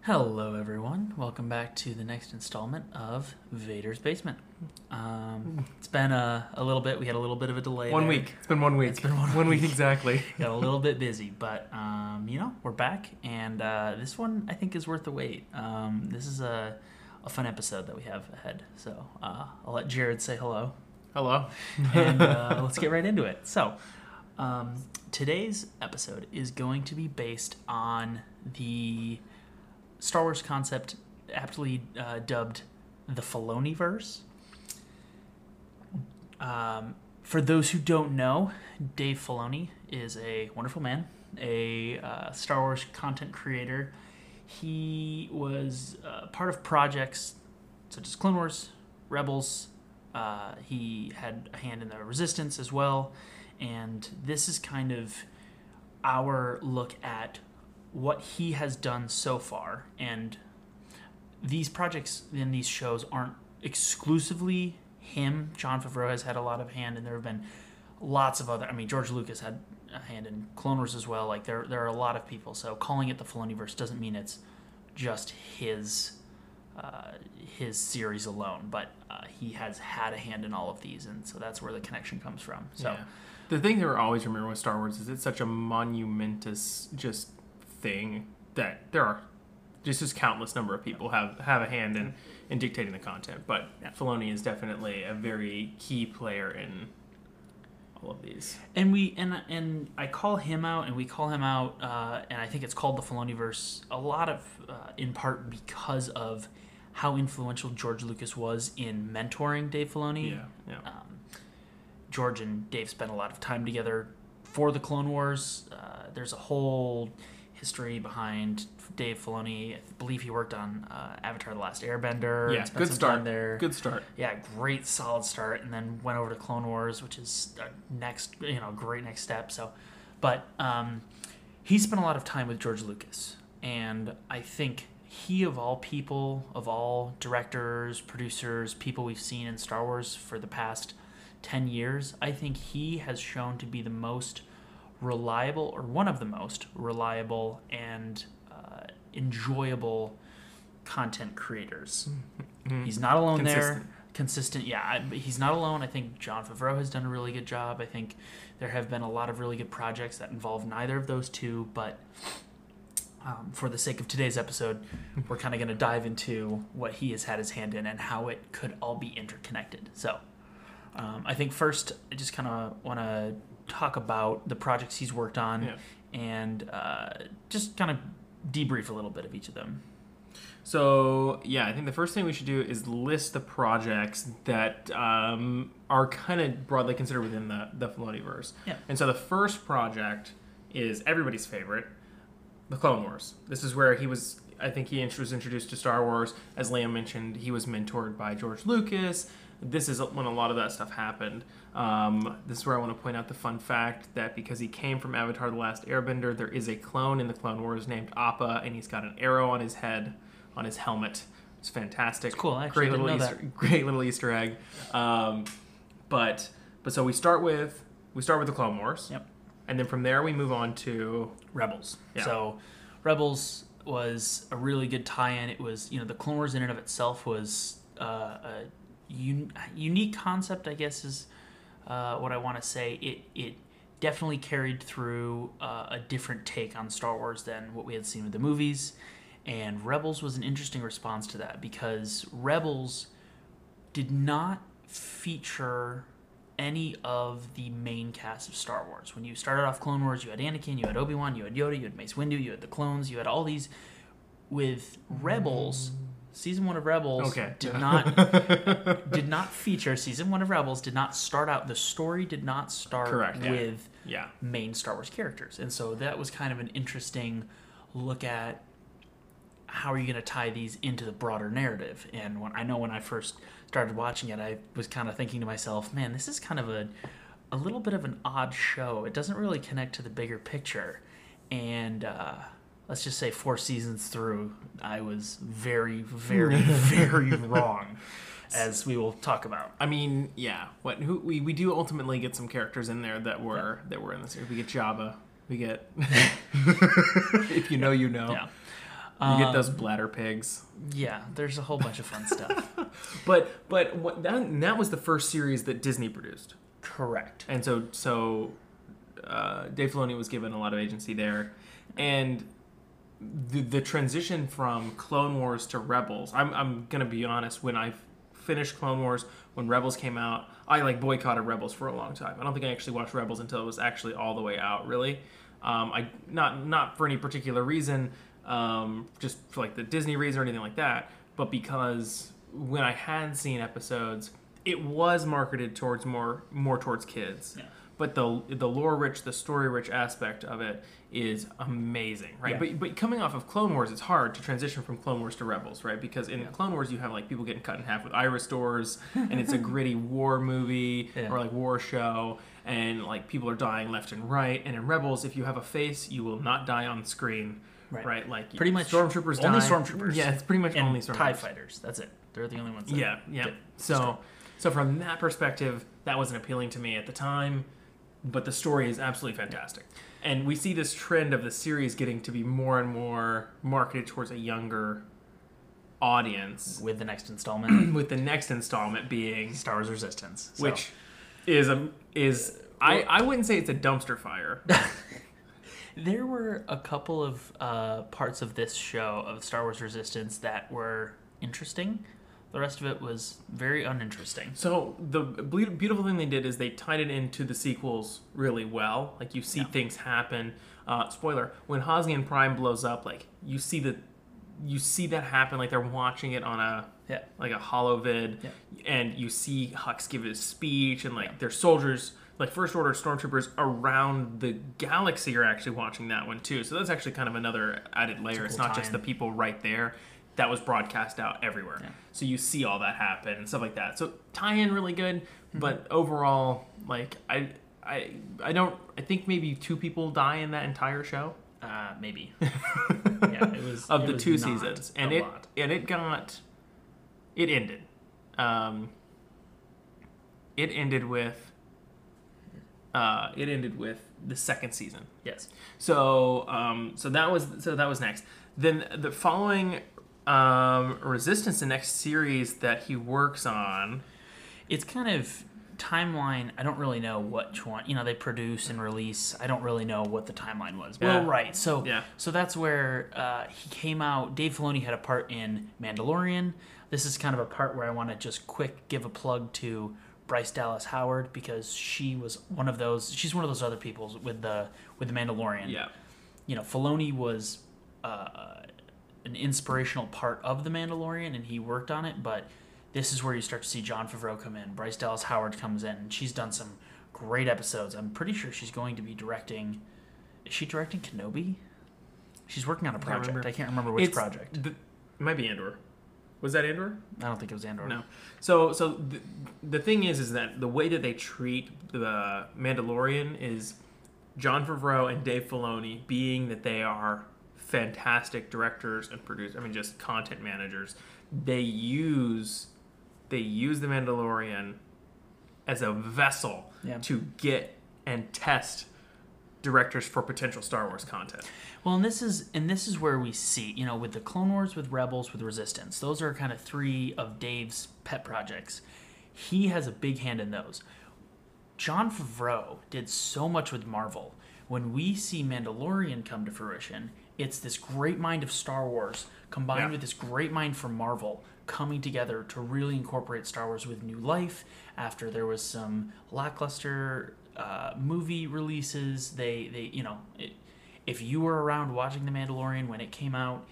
Hello, everyone. Welcome back to the next installment of Vader's Basement. Um, it's been a, a little bit. We had a little bit of a delay. One there. week. It's been one week. It's been one one week week. exactly. Got a little bit busy, but um, you know we're back, and uh, this one I think is worth the wait. Um, this is a, a fun episode that we have ahead. So uh, I'll let Jared say hello, Hello. and uh, let's get right into it. So um, today's episode is going to be based on the Star Wars concept, aptly uh, dubbed the Filoniverse. Um, for those who don't know, Dave Filoni is a wonderful man, a uh, Star Wars content creator. He was uh, part of projects such as Clone Wars, Rebels. Uh, he had a hand in the Resistance as well, and this is kind of our look at what he has done so far. And these projects and these shows aren't exclusively him. Jon Favreau has had a lot of hand, and there have been lots of other. I mean, George Lucas had a hand in Clone Wars as well. Like there, there are a lot of people. So calling it the Filoniverse doesn't mean it's just his uh, his series alone, but uh, he has had a hand in all of these, and so that's where the connection comes from. So. Yeah. The thing that we always remember with Star Wars is it's such a monumentous just thing that there are just this countless number of people have have a hand in in dictating the content. But Filoni is definitely a very key player in all of these. and we and and I call him out, and we call him out, uh, and I think it's called the Filoniverse a lot of uh, in part because of how influential George Lucas was in mentoring Dave Filoni. Yeah. Yeah. Um, George and Dave spent a lot of time together for the Clone Wars. Uh, there's a whole history behind Dave Filoni. I believe he worked on uh, Avatar: The Last Airbender. yeah. spent Good some start. time there Good start. yeah, great solid start, and then went over to Clone Wars, which is next, you know, great next step. So, but um, he spent a lot of time with George Lucas, and I think he, of all people, of all directors, producers, people we've seen in Star Wars for the past ten years, I think he has shown to be the most reliable, or one of the most reliable and uh, enjoyable content creators. He's not alone there. Consistent. Consistent, yeah. I- He's not alone. I think Jon Favreau has done a really good job. I think there have been a lot of really good projects that involve neither of those two. But um, for the sake of today's episode, we're kind of going to dive into what he has had his hand in and how it could all be interconnected. So um, I think first, I just kind of want to talk about the projects he's worked on Yeah. and uh, just kind of debrief a little bit of each of them. So yeah, I think the first thing we should do is list the projects that um, are kind of broadly considered within the the Filoniverse. Yeah. And so the first project is everybody's favorite, the Clone Wars. This is where he was. I think he was introduced to Star Wars. As Liam mentioned, he was mentored by George Lucas. This is when a lot of that stuff happened. Um, this is where I want to point out the fun fact that because he came from Avatar: The Last Airbender, there is a clone in the Clone Wars named Appa, and he's got an arrow on his head, on his helmet. It's fantastic. It's cool. Actually great didn't little know Easter, great little Easter egg. Um, but but so we start with we start with the Clone Wars. Yep. And then from there we move on to Rebels. Yeah. So, Rebels was a really good tie-in. It was, you know, the Clone Wars in and of itself was uh, a un- unique concept. I guess is uh, what I want to say. It it definitely carried through uh, a different take on Star Wars than what we had seen with the movies, and Rebels was an interesting response to that because Rebels did not feature any of the main cast of Star Wars. When you started off Clone Wars, you had Anakin, you had Obi Wan, you had Yoda, you had Mace Windu, you had the clones, you had all these. With Rebels, season one of Rebels Okay. did not did not feature season one of Rebels. Did not start out. The story did not start Correct, yeah. with yeah. main Star Wars characters. And so that was kind of an interesting look at how are you going to tie these into the broader narrative. And when I know when I first started watching it, I was kind of thinking to myself, man, this is kind of a a little bit of an odd show. It doesn't really connect to the bigger picture. And uh, let's just say four seasons through, I was very, very, very wrong. as we will talk about. I mean, yeah. What who we, we do ultimately get some characters in there that were that were in the series. We get Jabba. We get if you know, you know. Yeah. You get Um, those bladder pigs. Yeah, there's a whole bunch of fun stuff. But but what that that was the first series that Disney produced, Correct. and so so uh, Dave Filoni was given a lot of agency there, and the the transition from Clone Wars to Rebels. I'm I'm gonna be honest. When I finished Clone Wars, when Rebels came out, I like boycotted Rebels for a long time. I don't think I actually watched Rebels until it was actually all the way out. Really, um, I not not for any particular reason, um, just for like the Disney reason or anything like that, but because when I had seen episodes, it was marketed towards more more towards kids. Yeah. But the the lore rich, the story rich aspect of it is amazing, right? Yeah. But but coming off of Clone Wars, it's hard to transition from Clone Wars to Rebels, right? Because in Yeah. Clone Wars, you have like people getting cut in half with iris doors, and it's a gritty war movie or like war show, and like people are dying left and right. And in Rebels, if you have a face, you will not die on screen, Right. right? Like Pretty much stormtroopers only die. stormtroopers. Yeah, it's pretty much And only TIE stormtroopers. fighters. That's it. They're the only ones. That Yeah, yeah. So, so from that perspective, that wasn't appealing to me at the time, but the story is absolutely fantastic. And we see this trend of the series getting to be more and more marketed towards a younger audience, with the next installment, with the next installment being, Star Wars Resistance, So, which is a is uh, I I wouldn't say it's a dumpster fire. there were a couple of uh, parts of this show of Star Wars Resistance that were interesting. The rest of it was very uninteresting. So the ble- beautiful thing they did is they tied it into the sequels really well. Like you see Yeah. things happen. Uh, spoiler: when Hosnian Prime blows up, like you see the, you see that happen. Like they're watching it on a Yeah. like a holovid, Yeah. and you see Hux give his speech, and like their soldiers, like First Order stormtroopers around the galaxy are actually watching that one too. So that's actually kind of another added layer. It's, cool not just the people right there. That was broadcast out everywhere. Yeah. So you see all that happen and stuff like that. So tie-in really good, Mm-hmm. but overall, like I, I, I don't. I think maybe two people die in that entire show Uh, maybe. yeah, it was of it the was two seasons, and it lot. and it got, it ended. Um, it ended with. Uh, it ended with the second season. Yes. So um, so that was so that was next. Then the following um, Resistance, the next series that he works on. It's kind of timeline. I don't really know what one. You know, they produce and release. I don't really know what the timeline was. Yeah. Well, right. So Yeah. so that's where uh, he came out. Dave Filoni had a part in Mandalorian. This is kind of a part where I want to just quick give a plug to Bryce Dallas Howard because she was one of those. She's one of those other people with the with the Mandalorian. Yeah. you know, Filoni was uh, an inspirational part of The Mandalorian, and he worked on it. But this is where you start to see Jon Favreau come in. Bryce Dallas Howard comes in, and she's done some great episodes. I'm pretty sure she's going to be directing. Is she directing Kenobi? She's working on a project. I can't remember which It's project. The, it might be Andor. Was that Andor? I don't think it was Andor. No. So so the, the thing is is that the way that they treat the Mandalorian is Jon Favreau and Dave Filoni being that they are fantastic directors and producers. I mean just content managers. They use they use the Mandalorian as a vessel Yeah. to get and test directors for potential Star Wars content. Well, and this is and this is where we see, you know, with the Clone Wars, with Rebels, with Resistance. Those are kind of three of Dave's pet projects. He has a big hand in those. Jon Favreau did so much with Marvel. When we see Mandalorian come to fruition, it's this great mind of Star Wars combined Yeah. with this great mind from Marvel coming together to really incorporate Star Wars with new life. After there was some lackluster uh, movie releases, they they you know, it, if you were around watching The Mandalorian when it came out,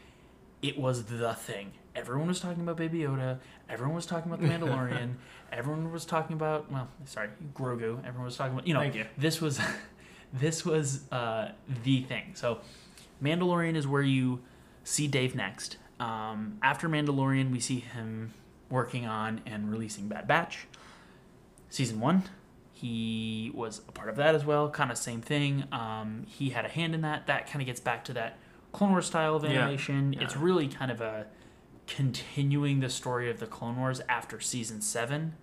it was the thing. Everyone was talking about Baby Yoda. Everyone was talking about The Mandalorian. everyone was talking about well, sorry, Grogu. Everyone was talking about you know. You. This was this was uh, the thing. So, Mandalorian is where you see Dave next. Um, after Mandalorian, we see him working on and releasing Bad Batch. Season one, he was a part of that as well. Kind of same thing. Um, he had a hand in that. That kind of gets back to that Clone Wars style of animation. Yeah. It's really kind of a continuing the story of the Clone Wars after season seven.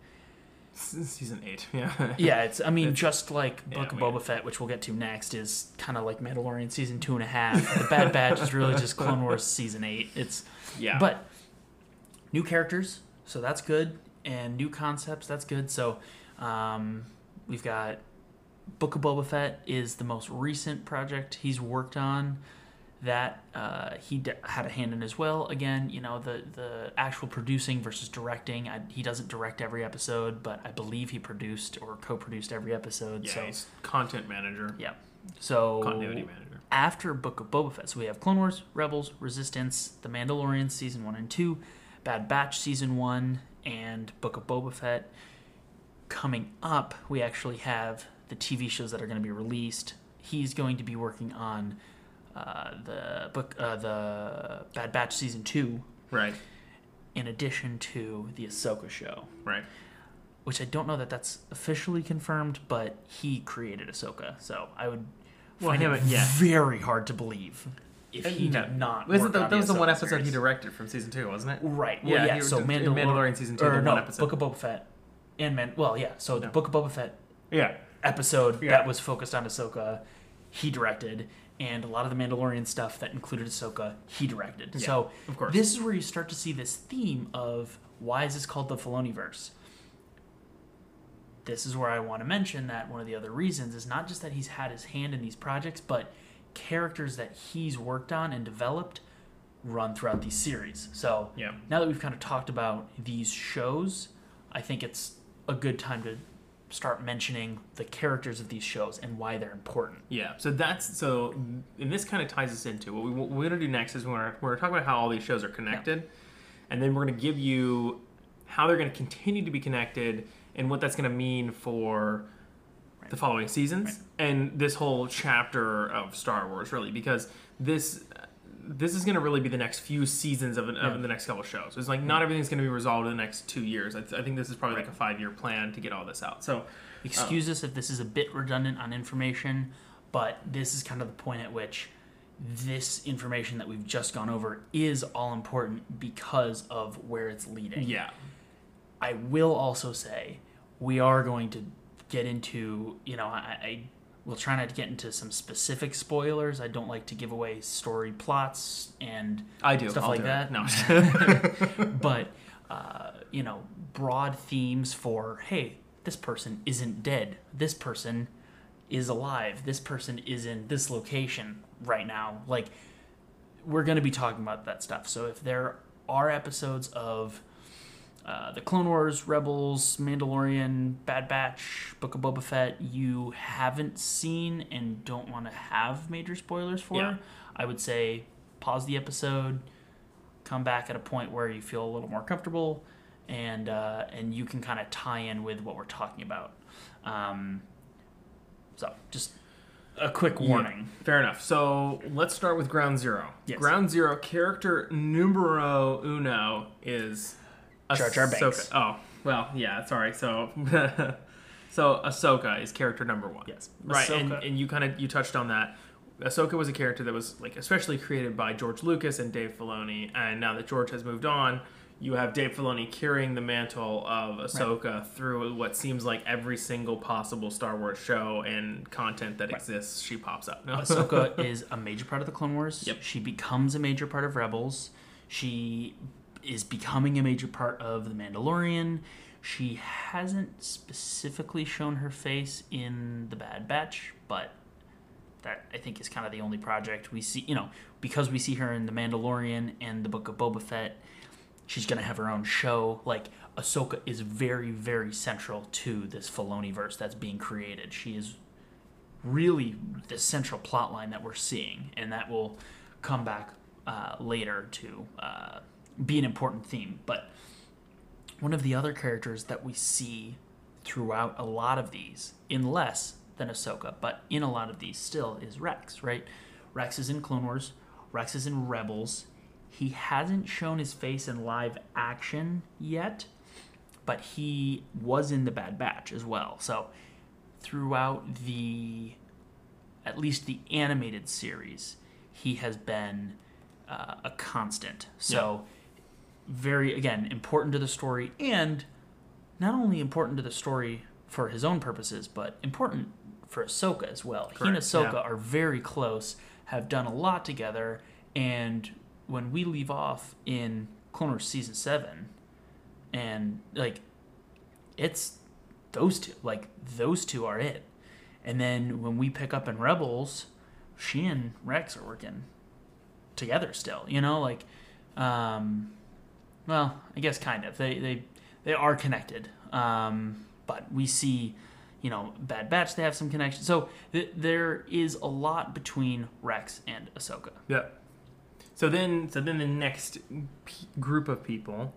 Season eight, yeah. Yeah, it's. I mean, It's- just like yeah, Book of we- Boba Fett, which we'll get to next, is kind of like Mandalorian season two and a half. The Bad Batch is really just Clone Wars season eight. It's yeah. but new characters, so that's good, and new concepts, that's good. So um, we've got Book of Boba Fett is the most recent project he's worked on. That uh, he d- had a hand in as well. Again, you know the the actual producing versus directing. I, he doesn't direct every episode, but I believe he produced or co-produced every episode. yeah, so he's content manager, yeah. So continuity manager. after Book of Boba Fett. So we have Clone Wars, Rebels, Resistance, The Mandalorian season one and two, Bad Batch season one, and Book of Boba Fett. Coming up, we actually have the TV shows that are going to be released. He's going to be working on uh, the book, uh, the Bad Batch season two, Right, in addition to the Ahsoka show, right. which I don't know that that's officially confirmed, but he created Ahsoka, so I would Well, find it yeah. very hard to believe if he No. did not. Was it the, that was the one episode series. he directed from season two, wasn't it? Right. Well, Yeah, yeah. so did- in Mandalor- Mandalorian season two, or no, one episode. Book of Boba Fett, and Man. Well, yeah. So the. Book of Boba Fett Yeah, episode Yeah. that was focused on Ahsoka, he directed, and a lot of the Mandalorian stuff that included Ahsoka, he directed. So of course. this is where you start to see this theme of why is this called the Filoniverse. This is where I want to mention that one of the other reasons is not just that he's had his hand in these projects, but characters that he's worked on and developed run throughout these series. So yeah. now that we've kind of talked about these shows, I think it's a good time to start mentioning the characters of these shows and why they're important. Yeah, so that's so, and this kind of ties us into what, we, what we're going to do next is we're going we're to talk about how all these shows are connected, and then we're going to give you how they're going to continue to be connected and what that's going to mean for the following seasons and this whole chapter of Star Wars, really, because this this is going to really be the next few seasons of, an, of the next couple shows. It's like not everything's going to be resolved in the next two years. I, th- I think this is probably like a five year plan to get all this out. So Excuse uh, us if this is a bit redundant on information, but this is kind of the point at which this information that we've just gone over is all important because of where it's leading. yeah, I will also say we are going to get into, you know, I, I will try not to get into some specific spoilers. I don't like to give away story plots and I do Stuff I'll like do that. it. No. but uh, you know broad themes for hey this person isn't dead this person is alive this person is in this location right now like we're going to be talking about that stuff so if there are episodes of uh, the Clone Wars, Rebels, Mandalorian, Bad Batch, Book of Boba Fett you haven't seen and don't want to have major spoilers for, Yeah. I would say pause the episode, come back at a point where you feel a little more comfortable, and uh, and you can kind of tie in with what we're talking about. Um, so just a quick Yeah. warning. Fair enough. So let's start with Ground Zero. Yes. Ground Zero character numero uno is Jar Ahsoka. Banks. Oh, well, yeah. Sorry. So, so Ahsoka is character number one. Yes. Right. And, Ahsoka- and you kind of you touched on that. Ahsoka was a character that was like especially created by George Lucas and Dave Filoni, and now that George has moved on, you have Dave Filoni carrying the mantle of Ahsoka through what seems like every single possible Star Wars show and content that exists. She pops up. No? Ahsoka is a major part of the Clone Wars. Yep. She becomes a major part of Rebels. She is becoming a major part of The Mandalorian. She hasn't specifically shown her face in The Bad Batch, but that I think is kind of the only project we see. You know, because we see her in The Mandalorian and the Book of Boba Fett, she's going to have her own show. Like, Ahsoka is very, very central to this Filoni verse that's being created. She is really the central plot line that we're seeing, and that will come back uh, later to uh, be an important theme. But one of the other characters that we see throughout a lot of these, in less than Ahsoka, but in a lot of these still, is Rex, right? Rex is in Clone Wars, Rex is in Rebels. He hasn't shown his face in live action yet, but he was in the Bad Batch as well. So throughout the at least the animated series, he has been uh, a constant. So very again important to the story and not only important to the story for his own purposes, but important for Ahsoka as well. he and Correct, Ahsoka yeah. are very close, have done a lot together, and when we leave off in Clone Wars season seven, and like it's those two, like those two are it. And then when we pick up in Rebels, she and Rex are working together still. You know, like, um, well, I guess kind of. They they they are connected. Um, but we see, you know, Bad Batch. They have some connection. So th- there is a lot between Rex and Ahsoka. Yeah. So then, so then the next p- group of people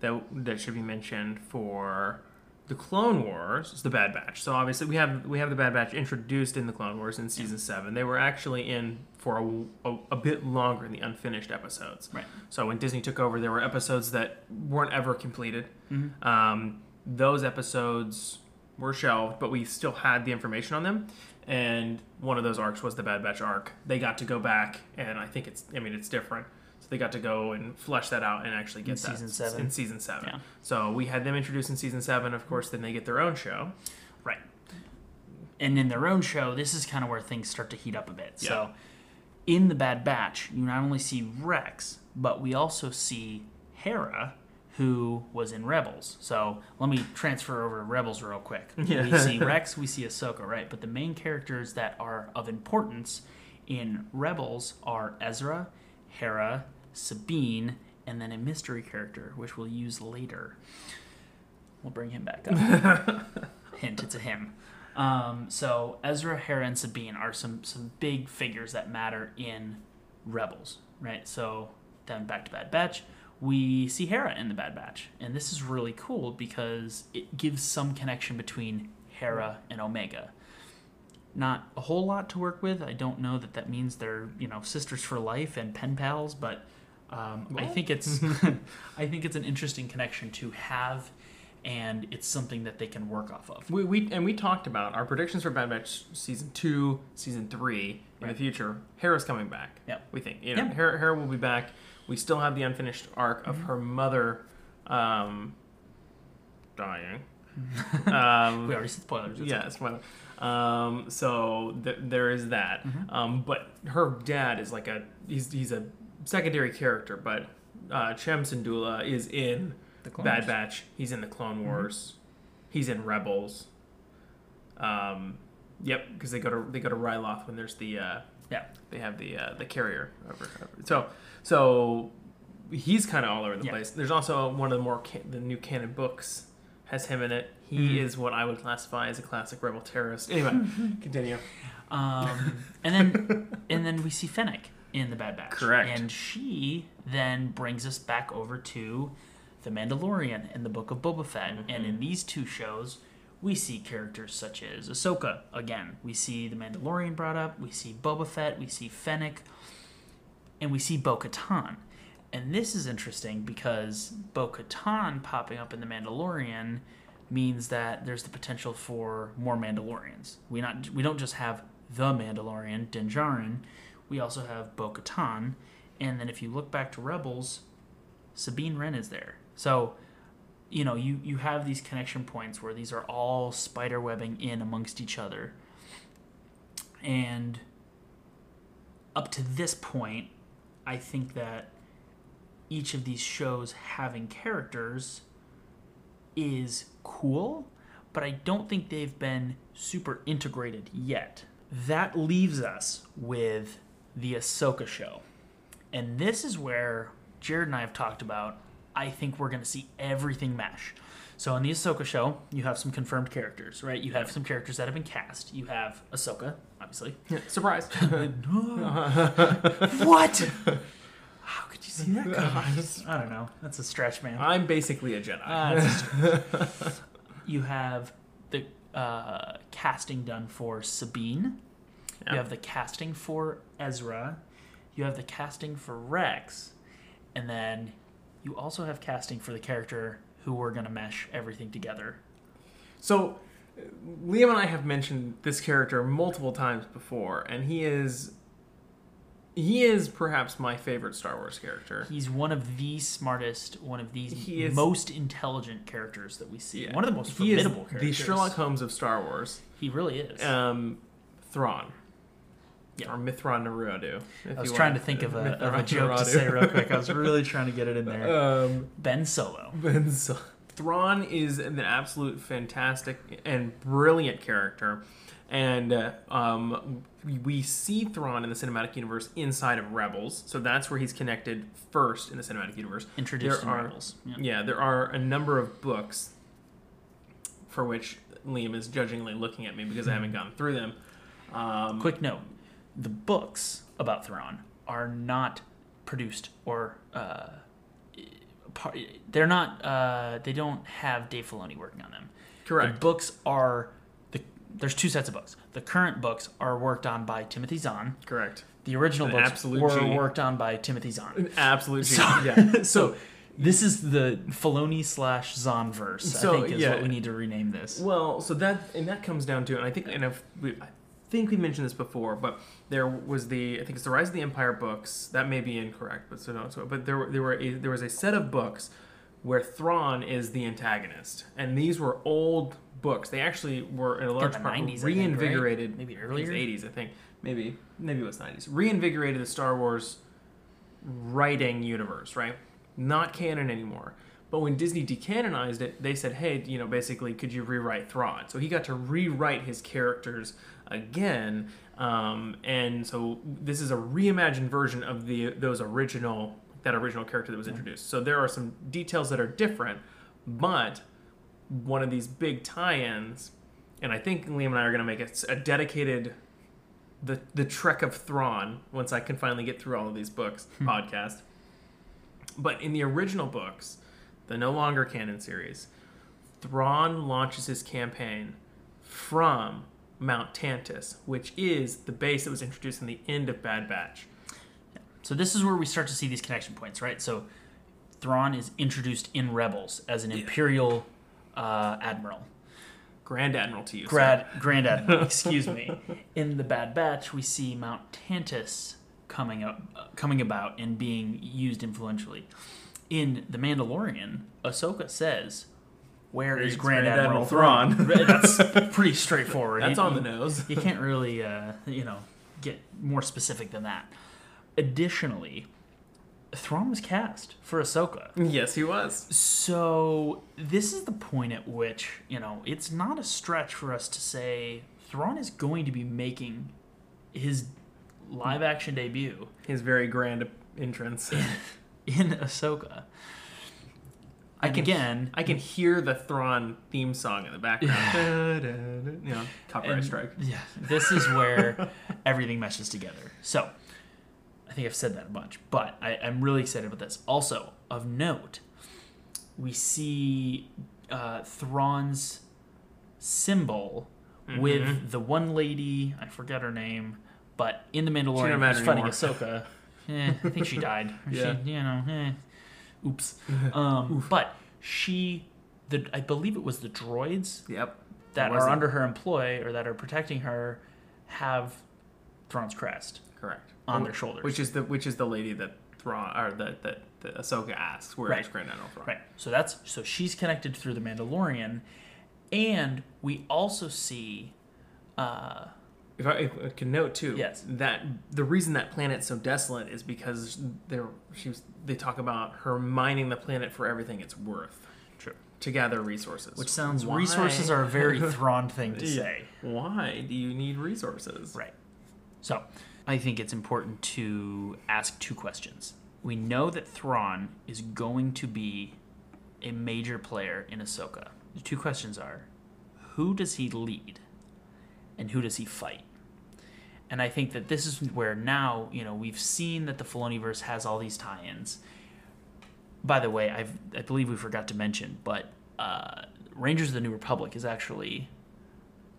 that that should be mentioned for the Clone Wars is the Bad Batch. So obviously we have we have the Bad Batch introduced in the Clone Wars in season seven. They were actually in for a, a, a bit longer in the unfinished episodes. Right. So when Disney took over, there were episodes that weren't ever completed. Mhm. Um, those episodes were shelved, but we still had the information on them. And one of those arcs was the Bad Batch arc. They got to go back, and I think it's, I mean, it's different. They got to go and flesh that out and actually get In that season seven? in season seven. Yeah. So we had them introduced in season seven. Of course, then they get their own show. Right. And in their own show, this is kind of where things start to heat up a bit. So, in the Bad Batch, you not only see Rex, but we also see Hera, who was in Rebels. So, let me transfer over to Rebels real quick. Yeah. We see Rex, we see Ahsoka, right? But the main characters that are of importance in Rebels are Ezra, Hera, Sabine, and then a mystery character, which we'll use later. We'll bring him back up. Hint, it's a him. Um, so Ezra, Hera, and Sabine are some some big figures that matter in Rebels, right? So then back to Bad Batch, we see Hera in the Bad Batch, and this is really cool because it gives some connection between Hera and Omega. Not a whole lot to work with. I don't know that that means they're you know sisters for life and pen pals, but um, I think it's I think it's an interesting connection to have, and it's something that they can work off of. We, we and we talked about our predictions for Bad Batch season two, season three in Right. the future. Hera's coming back. Yep. We think you know Yep. Hera, Hera will be back. We still have the unfinished arc of her mother um, dying. um, We already said spoilers. yeah, spoiler. Um, so th- there is that. Mm-hmm. Um, but her dad is like a he's he's a secondary character, but uh, Cham Syndulla is in The Clone Bad Wars. Mm-hmm. Batch. He's in the Clone Wars. He's in Rebels. Um, yep, because they go to they go to Ryloth when there's the uh, Yeah. they have the uh, the carrier over, over. So so he's kind of all over the Yeah. place. There's also one of the more ca- the new canon books has him in it. He Mhm. is what I would classify as a classic rebel terrorist. Anyway, continue. Um, and then and then we see Fennec in the Bad Batch. Correct. And she then brings us back over to the Mandalorian and the Book of Boba Fett. And Mm-hmm. in these two shows, we see characters such as Ahsoka again. We see the Mandalorian brought up. We see Boba Fett. We see Fennec, and we see Bo Katan. And this is interesting because Bo Katan popping up in the Mandalorian means that there's the potential for more Mandalorians. We not we don't just have the Mandalorian, Din Djarin, we also have Bo Katan, and then if you look back to Rebels, Sabine Wren is there. So, you know, you you have these connection points where these are all spider webbing in amongst each other. And up to this point, I think that each of these shows having characters is cool, but I don't think they've been super integrated yet. That leaves us with the Ahsoka show. And this is where Jared and I have talked about. I think we're going to see everything mesh. So in the Ahsoka show, you have some confirmed characters, right? You have some characters that have been cast. You have Ahsoka, obviously. Surprise! what? How could you see that coming? I don't know. That's a stretch, man. I'm basically a Jedi. Just- you have the uh, casting done for Sabine. Yeah. You have the casting for Ezra. You have the casting for Rex. And then you also have casting for the character who we're going to mesh everything together. So, uh, Liam and I have mentioned this character multiple times before, and he is he is perhaps my favorite Star Wars character. He's one of the smartest, one of the most intelligent characters that we see. Yeah. One of the most formidable characters. the Sherlock Holmes of Star Wars. He really is. Um, Thrawn. Yeah. Or Mitth'raw'nuruodo. I was trying to think of a, of a joke to say real quick. I was really trying to get it in there. Um, Ben Solo. Ben So- Thrawn is an absolute fantastic and brilliant character, and uh, um, we- we see Thrawn in the cinematic universe inside of Rebels, so that's where he's connected first in the cinematic universe. Introduced There in are- Rebels. Yeah. Yeah, there are a number of books for which Liam is judgingly looking at me because I haven't gone through them. Um, Quick note: the books about Thrawn are not produced or uh, they're not. Uh, they don't have Dave Filoni working on them. The correct. books are the. There's two sets of books. The current books are worked on by Timothy Zahn. Correct. The original An books were G. worked on by Timothy Zahn. An absolute So. Yeah. so this is the Filoni slash Zahn verse. So, I think is yeah. what we need to rename this. Well, so that and that comes down to, and I think, and if we, think we mentioned this before, but there was the, I think it's the Rise of the Empire books. That may be incorrect, but so no, so but there were there were a, there was a set of books where Thrawn is the antagonist, and these were old books. They actually were in a large the part 90s, I think, right? reinvigorated, Maybe earlier? 80s, I think maybe maybe it was 90s. Reinvigorated the Star Wars writing universe, right? Not canon anymore. But when Disney decanonized it, they said, "Hey, you know, basically, could you rewrite Thrawn?" So he got to rewrite his characters again, um, and so this is a reimagined version of the those original that original character that was introduced. So there are some details that are different, but one of these big tie-ins, and I think Liam and I are going to make it a dedicated the the Trek of Thrawn once I can finally get through all of these books podcast. But in the original books, the no longer canon series, Thrawn launches his campaign from Mount Tantiss, which is the base that was introduced in the end of Bad Batch. So this is where we start to see these connection points, right? So Thrawn is introduced in Rebels as an Imperial uh, admiral, Grand Admiral to you. sir. Grad, Grand Admiral. excuse me. In the Bad Batch, we see Mount Tantiss coming up, uh, coming about and being used influentially. In the Mandalorian, Ahsoka says, "Where is Grand, Grand Admiral, Admiral Thrawn?" Thrawn. That's pretty straightforward. That's You- on the nose. you can't really uh, you know get more specific than that additionally Thrawn was cast for Ahsoka. Yes, he was. So this is the point at which, you know, it's not a stretch for us to say Thrawn is going to be making his live action debut His very grand entrance. in Ahsoka. I can- again, I can hear the Thrawn theme song in the background. you know, copyright And- strike. Yeah, this is where everything meshes together. So, I think I've said that a bunch, but I, I'm really excited about this. Also, of note, we see uh, Thrawn's symbol Mm-hmm. with the one lady, I forget her name, but in the Mandalorian who's fighting anymore. Ahsoka. eh, I think she died. Yeah. She, you know, eh, oops. Um, but she, the I believe it was the droids Yep. that are under her employ or that are protecting her have Thrawn's crest Correct. on their shoulders. Which is the which is the lady that Thrawn or that that, that Ahsoka asks where is Right. Grand Admiral Thrawn? right. So that's so she's connected through the Mandalorian, and we also see. Uh, If I, if I can note too, Yes. that the reason that planet's so desolate is because there she was they talk about her mining the planet for everything it's worth True. to gather resources. which sounds Why? resources are a very Thrawn thing to Yeah. say. Why do you need resources? Right. So, I think it's important to ask two questions. We know that Thrawn is going to be a major player in Ahsoka. The two questions are who does he lead and who does he fight? And I think that this is where now, you know, we've seen that the Filoniverse has all these tie ins. By the way, I've, I believe we forgot to mention, but uh, Rangers of the New Republic is actually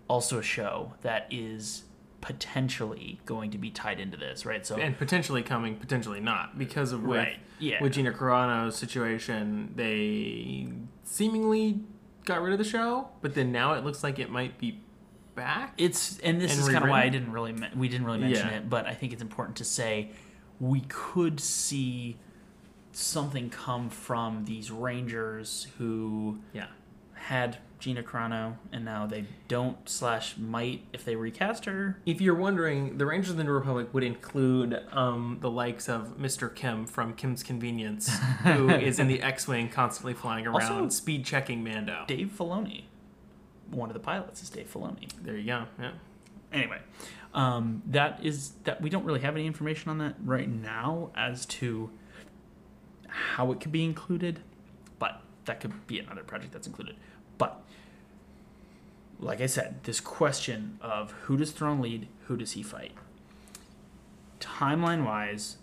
also a show that is potentially going to be tied into this, right? So, And potentially coming, potentially not, because of with, right, yeah, with Gina Carano's situation, they seemingly got rid of the show, but then now it looks like it might be back. It's and this And is kind of why I didn't really we didn't really mention Yeah. it, but I think it's important to say we could see something come from these Rangers who yeah. had Gina Carano and now they don't slash might if they recast her. If you're wondering, the Rangers of the New Republic would include um, the likes of Mr. Kim from Kim's Convenience, who is in the X-wing, constantly flying around, Also- speed checking Mando. Dave Filoni, one of the pilots is Dave Filoni. There you go. Yeah. anyway um, that is that we don't really have any information on that right now as to how it could be included but that could be another project that's included but like i said this question of who does Thrawn lead who does he fight timeline wise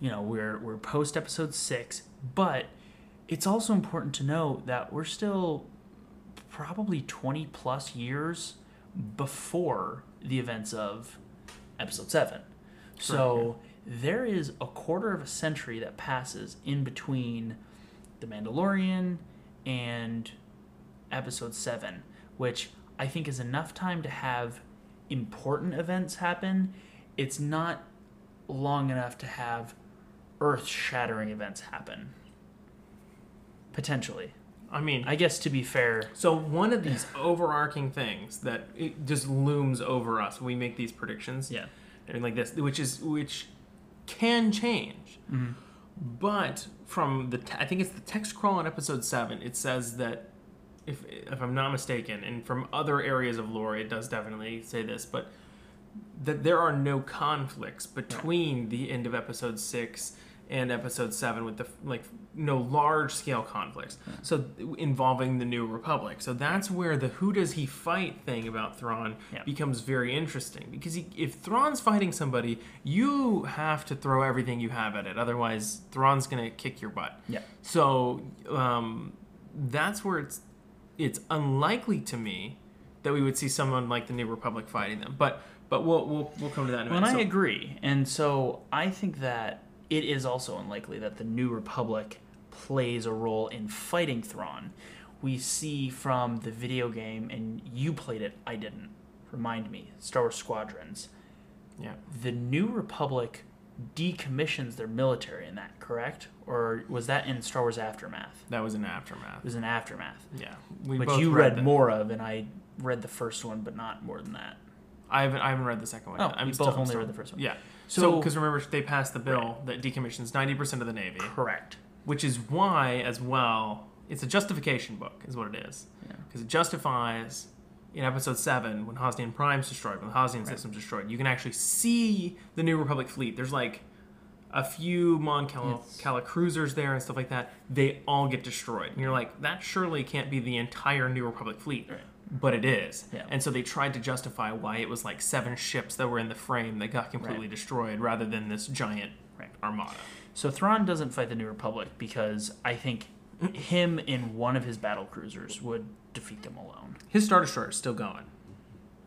you know we're we're post episode 6 but it's also important to know that we're still probably 20 plus years before the events of episode 7. So there is a quarter of a century that passes in between The Mandalorian and episode 7, which I think is enough time to have important events happen. It's not long enough to have earth shattering events happen. Potentially. I mean, I guess to be fair, so one of these overarching things that it just looms over us when we make these predictions, yeah. and like this, which is which can change. Mm-hmm. But from the, te- I think it's the text crawl in episode seven. It says that if if I'm not mistaken, and from other areas of lore, it does definitely say this, but that there are no conflicts between the end of episode six and episode seven with the like no large scale conflicts so involving the new republic so that's where the who does he fight thing about Thrawn Yeah. becomes very interesting because he, if Thrawn's fighting somebody you have to throw everything you have at it otherwise Thrawn's gonna kick your butt Yeah. so um, that's where it's it's unlikely to me that we would see someone like the New Republic fighting them. But but we'll we'll, we'll come to that in a Well, and minute. I agree. And so I think that it is also unlikely that the New Republic plays a role in fighting Thrawn. We see from the video game, and you played it, I didn't. Remind me, Star Wars Squadrons. yeah. The New Republic decommissions their military in that, correct? Or was that in Star Wars Aftermath? That was an aftermath. It was in Aftermath, Yeah, we which you read them. more of, and I read the first one, but not more than that. I haven't I haven't read the second one. Oh, yet. I'm both only read the first one. Yeah. So- because remember they passed the bill that decommissions ninety percent of the navy, Correct. which is why as well it's a justification book is what it is Yeah. because it justifies in episode 7 when Hosnian Prime's destroyed when the Hosnian Right. system's destroyed you can actually see the New Republic fleet there's like a few Mon Cala, Yes. Cala cruisers there and stuff like that they all get destroyed and you're like that surely can't be the entire New Republic fleet Right. But it is Yeah. and so they tried to justify why it was like seven ships that were in the frame that got completely Right. destroyed rather than this giant Right. armada So Thrawn doesn't fight the New Republic because I think him in one of his battle cruisers would defeat them alone. his Star Destroyer is still going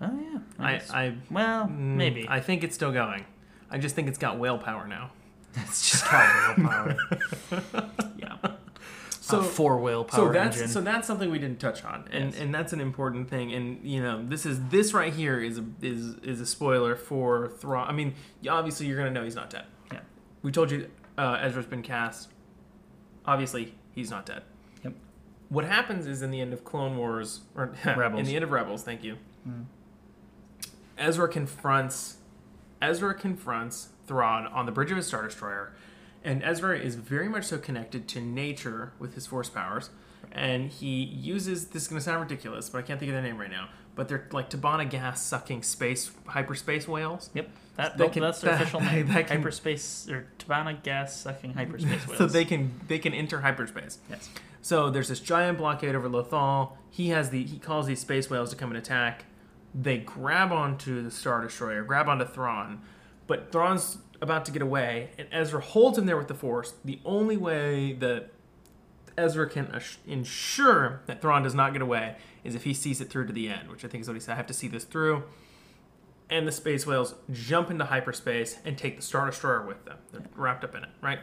Oh yeah. I, guess. I well, Mm, maybe. I think it's still going. I just think it's got whale power now. it's just got whale power. yeah. So So four wheel power so that's engine. so that's something we didn't touch on, and Yes. and that's an important thing. And you know, this is this right here is a is is a spoiler for Thrawn. I mean, obviously you're gonna know he's not dead. Yeah. We told you uh, Ezra's been cast. Obviously, he's not dead. Yep. What happens is in the end of Clone Wars or Rebels. in the end of Rebels, thank you. Mm. Ezra confronts Ezra confronts Thrawn on the bridge of his Star Destroyer, and Ezra is very much so connected to nature with his Force powers, and he uses this is going to sound ridiculous, but I can't think of their name right now. But they're like Tibanna gas sucking space hyperspace whales. Yep. That, can- that's their that- official name. that can- hyperspace or Tibanna gas sucking hyperspace whales. So they can they can enter hyperspace. Yes. So there's this giant blockade over Lothal. He has the he calls these space whales to come and attack. They grab onto the Star Destroyer, grab onto Thrawn, but Thrawn's about to get away, and Ezra holds him there with the Force. The only way that Ezra can ensure that Thrawn does not get away is if he sees it through to the end, which I think is what he said. I have to see this through. And the space whales jump into hyperspace and take the Star Destroyer with them. They're wrapped up in it, right?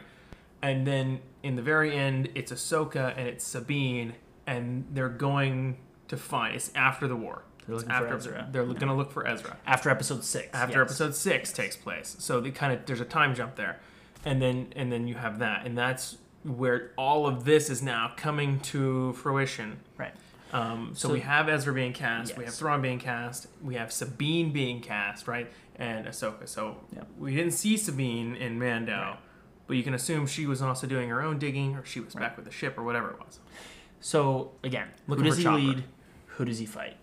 And then in the very end, it's Ahsoka and it's Sabine, and they're going to find. It's after the war. They're looking after for Ezra. they're going to look for Ezra After episode six. after yes. episode six takes place. So they kind of there's a time jump there, and then and then you have that, and that's where all of this is now coming to fruition. Right. Um, so, So- we have Ezra being cast, we have Yes. Thrawn being cast, we have Sabine being cast, right, and Ahsoka. So Yep. we didn't see Sabine in Mando, Right. but you can assume she was also doing her own digging, or she was Right. back with the ship, or whatever it was. So again, Looking who does he Chopper. lead? Who does he fight?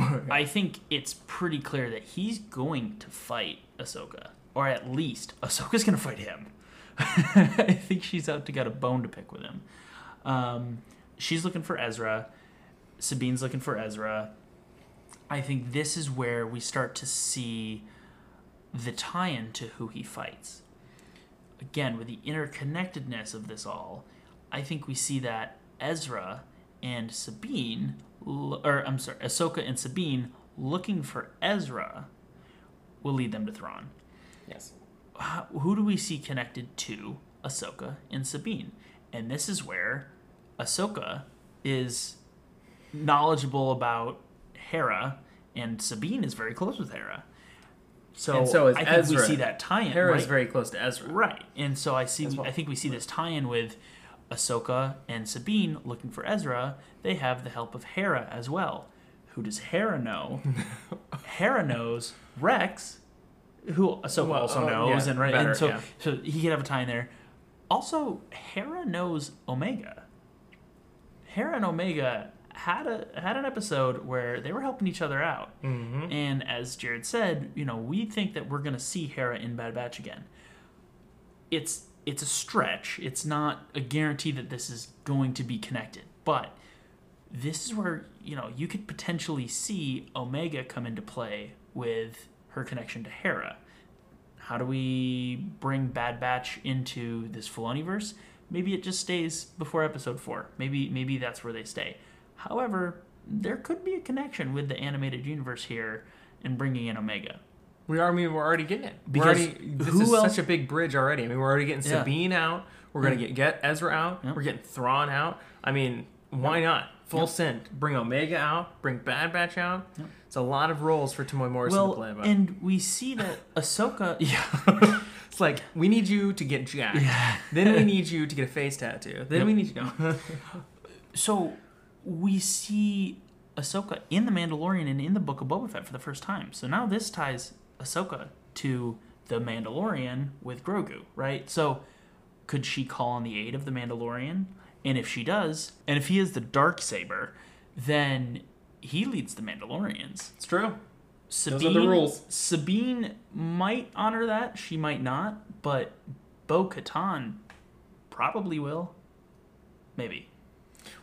I think it's pretty clear that he's going to fight Ahsoka, or at least Ahsoka's going to fight him. I think she's out to get a bone to pick with him. Um, she's looking for Ezra. Sabine's looking for Ezra. I think this is where we start to see the tie-in to who he fights. Again, with the interconnectedness of this all, I think we see that Ezra and Sabine, or I'm sorry, Ahsoka and Sabine looking for Ezra will lead them to Thrawn. Yes. How- Who do we see connected to Ahsoka and Sabine? And this is where Ahsoka is knowledgeable about Hera, and Sabine is very close with Hera. So, And so is I think we see that tie-in. Hera is very close to Ezra. Right. And so I see well. I think we see this tie-in with Ahsoka and Sabine looking for Ezra. They have the help of Hera as well. Who does Hera know? Hera knows Rex, who Ahsoka Well, also uh, knows, yeah, and right better, and so yeah. so he could have a tie in there. Also, Hera knows Omega. Hera and Omega had a had an episode where they were helping each other out. Mm-hmm. And as Jared said, you know, we think that we're going to see Hera in Bad Batch again. It's it's a stretch. It's not a guarantee that this is going to be connected. But this is where, you know, you could potentially see Omega come into play with her connection to Hera. How do we bring Bad Batch into this Filoniverse? Maybe it just stays before episode 4. Maybe maybe that's where they stay. However, there could be a connection with the animated universe here and bringing in Omega. We are. I mean, we're already getting it. Because we're already, this who is else- such a big bridge already. I mean, we're already getting Yeah. Sabine out. We're gonna get get Ezra out. Yeah. We're getting Thrawn out. I mean, why not? Full Yeah. send. Bring Omega out. Bring Bad Batch out. It's a lot of roles for Temuera Morrison to well, play. But and we see that Ahsoka. Yeah. it's like we need you to get jacked. yeah. Then we need you to get a face tattoo. Then Yep. we need you. No. So we see Ahsoka in the Mandalorian and in the Book of Boba Fett for the first time. So now this ties Ahsoka to the Mandalorian with Grogu, right? So could she call on the aid of the Mandalorian? And if she does, and if he is the dark saber, then he leads the Mandalorians. it's true. Sabine, are the rules. Sabine might honor that. She might not. But Bo Katan probably will. Maybe.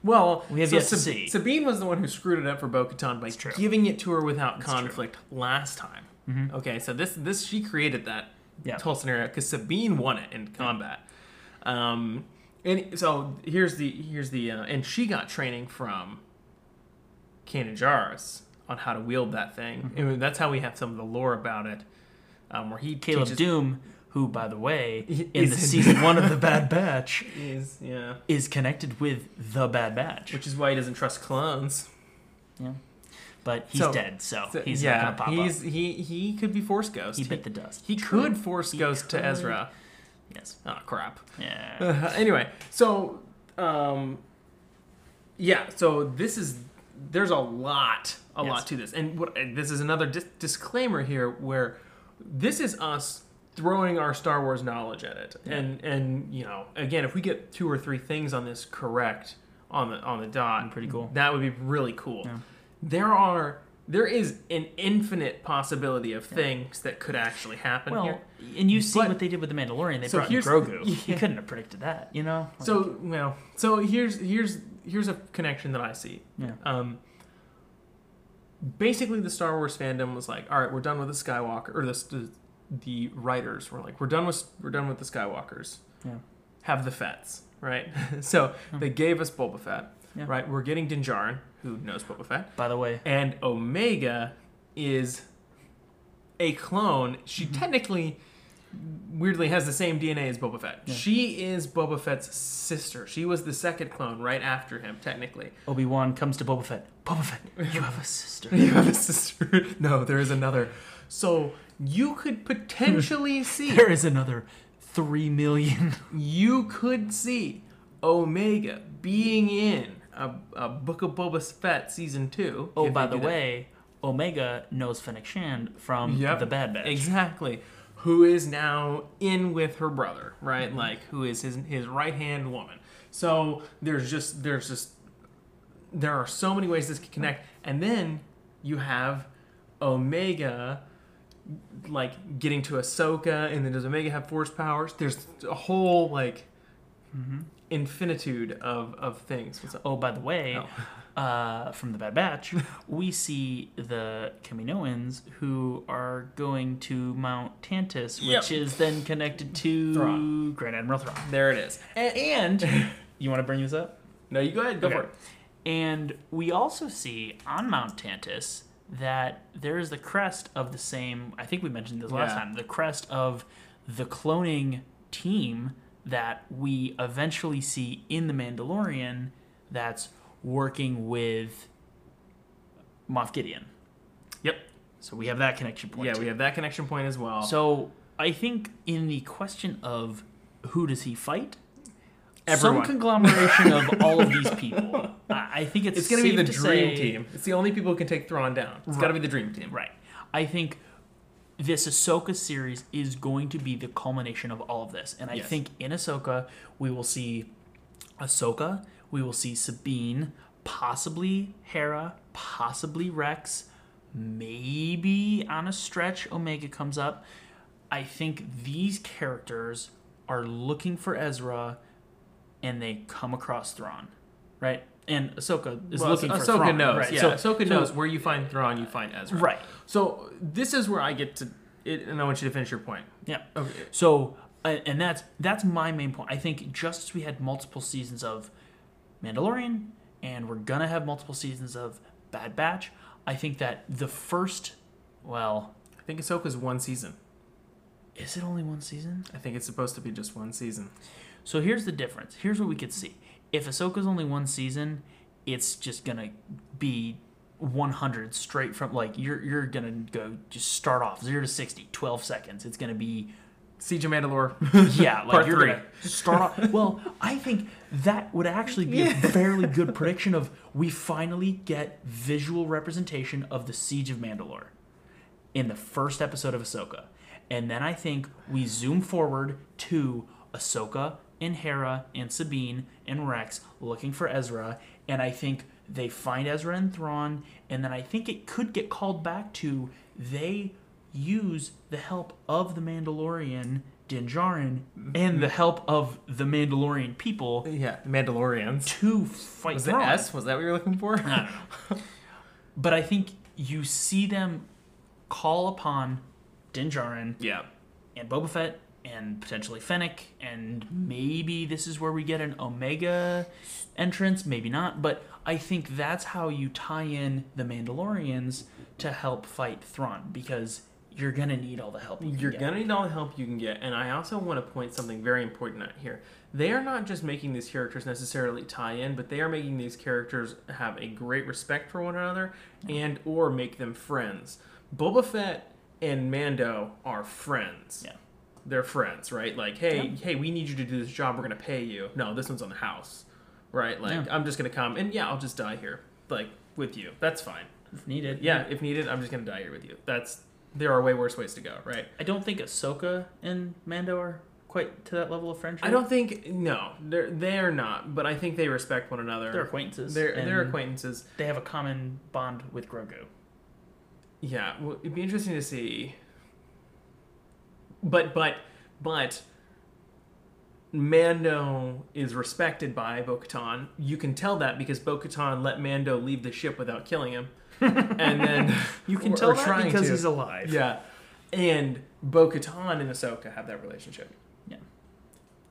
Well, We have so yet to Sab- see. Sabine was the one who screwed it up for Bo-Katan by giving it to her without true. conflict last time. Mhm. Okay, so this this she created that Yeah. whole scenario because Sabine won it in combat. Um, and so here's the here's the uh, and she got training from Kanan Jarrus on how to wield that thing. Mm-hmm. And that's how we have some of the lore about it, um, where he Caleb teaches, Dume, who, by the way, in is the in- season one of the Bad Batch, is yeah, is connected with the Bad Batch. which is why he doesn't trust clones. yeah. But he's So- dead, so, So, he's yeah, not gonna pop he's up. he he could be Force Ghost. He bit the dust. He True. could Force He Ghost to. Ezra. Yes. Oh crap. Yeah. Uh, anyway, so um, yeah, so this is there's a lot, a Yes. lot to this, and what and this is another dis- disclaimer here where this is us throwing our Star Wars knowledge at it, Yeah. and and you know again if we get two or three things on this correct on the on the dot, Pretty cool. That would be really cool. Yeah. There are. There is an infinite possibility of things that could actually happen Well, here. and you see But- what they did with the Mandalorian. They So brought in Grogu. You yeah. couldn't have predicted that, you know? Like, So well, so here's here's here's a connection that I see. yeah. Um, basically, the Star Wars fandom was like, all right, we're done with the Skywalker, or the the, the writers were like, we're done with we're done with the Skywalkers. Yeah. Have the Fets, right? so they gave us Boba Fett, Yeah. right? We're getting Din Djarin, who knows Boba Fett, By the way, and Omega is a clone. She Mm-hmm. technically, weirdly, has the same DNA as Boba Fett. Yeah. She is Boba Fett's sister. She was the second clone right after him, technically. Obi Wan comes to Boba Fett. Boba Fett, you have a sister. You have a sister. No, there is another. So you could potentially see. There is another three million. You could see Omega being in a, a Book of Boba Fett season two. Oh, by the that. way, Omega knows Fennec Shand from Yep. the Bad Batch. Exactly. Who is now in with her brother, right? Mm-hmm. Like who is his his right hand woman. So there's just there's just there are so many ways this can connect, and then you have Omega like getting to Ahsoka, and then does Omega have force powers? There's a whole like infinitude of of things. Oh, by the way, Oh. uh, from the Bad Batch, we see the Kaminoans who are going to Mount Tantiss, which Yep. is then connected to Thrawn. Grand Admiral Thrawn. There it is. And, and you want to bring this up? No, you go ahead. Go Okay. for it. And we also see on Mount Tantiss that there is the crest of the same. I think we mentioned this last Yeah. time. The crest of the cloning team that we eventually see in the Mandalorian. That's working with Moff Gideon. Yep. So we have that connection point. Yeah, we have that connection point as well. So I think in the question of who does he fight, Everyone. some conglomeration of all of these people. I think it's It's going to be the dream say- team. It's the only people who can take Thrawn down. It's got to be the dream team. Right. I think this Ahsoka series is going to be the culmination of all of this. And I Yes. think in Ahsoka, we will see Ahsoka, we will see Sabine, possibly Hera, possibly Rex, maybe on a stretch Omega comes up. I think these characters are looking for Ezra and they come across Thrawn, right? And Ahsoka is Well, looking for Ahsoka Thrawn. knows. right? Yeah, So- Ahsoka so- knows where you find Thrawn, you find Ezra. Right. So this is where I get to it, and I want you to finish your point. Yeah. Okay. So, uh, and that's that's my main point. I think just as we had multiple seasons of Mandalorian, and we're gonna have multiple seasons of Bad Batch, I think that the first, well, I think Ahsoka's one season. is it only one season? I think it's supposed to be just one season. So here's the difference. Here's what we could see. If Ahsoka's only one season, it's just gonna be 100 straight from like you're you're gonna go just start off 0 to 60 12 seconds it's gonna be Siege of Mandalore. Yeah, like Part you're three. gonna start off. Well, I think that would actually be a fairly good prediction of we finally get visual representation of the Siege of Mandalore in the first episode of Ahsoka, and then I think we zoom forward to Ahsoka and Hera and Sabine and Rex looking for Ezra, and I think they find Ezra and Thrawn, and then I think it could get called back to they use the help of the Mandalorian Din Djarin and the help of the Mandalorian people yeah, the Mandalorians. to fight Was it Thrawn. S? Was that what you were looking for? I. But I think you see them call upon Din Djarin yeah. and Boba Fett and potentially Fennec, and maybe this is where we get an Omega entrance, maybe not. But I think that's how you tie in the Mandalorians to help fight Thrawn because you're gonna need all the help. You can You're get. gonna need all the help you can get, and I also want to point something very important out here. They are not just making these characters necessarily tie in, but they are making these characters have a great respect for one another, and or make them friends. Boba Fett and Mando are friends. Yeah. They're friends, right? Like, hey, Yeah. hey, we need you to do this job. We're gonna pay you. No, this one's on the house, right? Like, Yeah. I'm just gonna come, and yeah, I'll just die here, like with you. That's fine. if needed. Yeah, if needed, I'm just gonna die here with you. That's there are way worse ways to go, right? I don't think Ahsoka and Mando are quite to that level of friendship. I don't think no, they're they're not, but I think they respect one another. They're acquaintances. They're, they're acquaintances. They have a common bond with Grogu. Yeah, well, it'd be interesting to see. But but but Mando is respected by Bo-Katan. You can tell that because Bo-Katan let Mando leave the ship without killing him, and then You can or- tell or that because to. he's alive. Yeah, and Bo-Katan and Ahsoka have that relationship.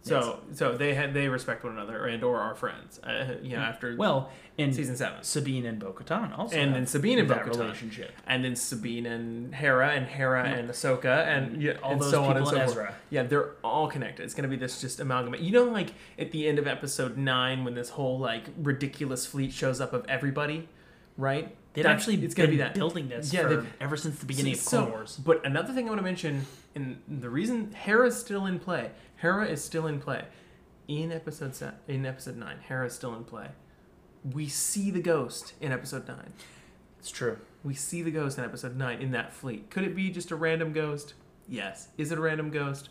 So so they had they respect one another and or are friends. Uh, you know, mm. after Well, in season seven, Sabine and Bo-Katan also and then Sabine and Bo-Katan, relationship. and then Sabine and Hera, and Hera Yeah. and Ahsoka, and mm. yeah, All and those so on and people so and forth. Ezra. Yeah, they're all connected. It's gonna be this just amalgamate. You know, like at the end of episode nine when this whole like ridiculous fleet shows up of everybody, right? They've That's- actually it's gonna be that. building this Yeah, for, ever since the beginning So- of Clone Wars. But another thing I want to mention, and the reason Hera's still in play. Hera is still in play in episode se- in episode nine. Hera is still in play. We see the ghost in episode nine. It's true. We see the ghost in episode nine in that fleet. Could it be just a random ghost? Yes. Is it a random ghost?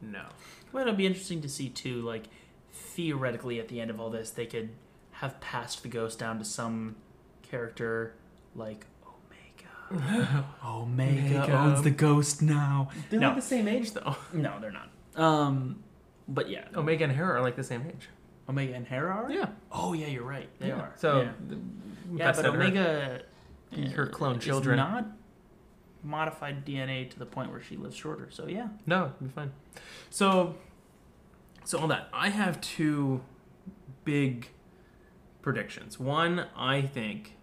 No. Well, it'll be interesting to see too. Like theoretically, at the end of all this, they could have passed the ghost down to some character like Omega. Omega Omega. owns the ghost now. They're No. like the same age though. No, they're not. Um, but yeah, Omega and Hera are like the same age. Omega and Hera are. Yeah. Oh yeah, you're right. They Yeah. are. So yeah, the- yeah but out of her. Omega, Her uh, clone is children. not modified DNA to the point where she lives shorter. So yeah, No, it'll be fine. So, so all that. I have two big predictions. One, I think,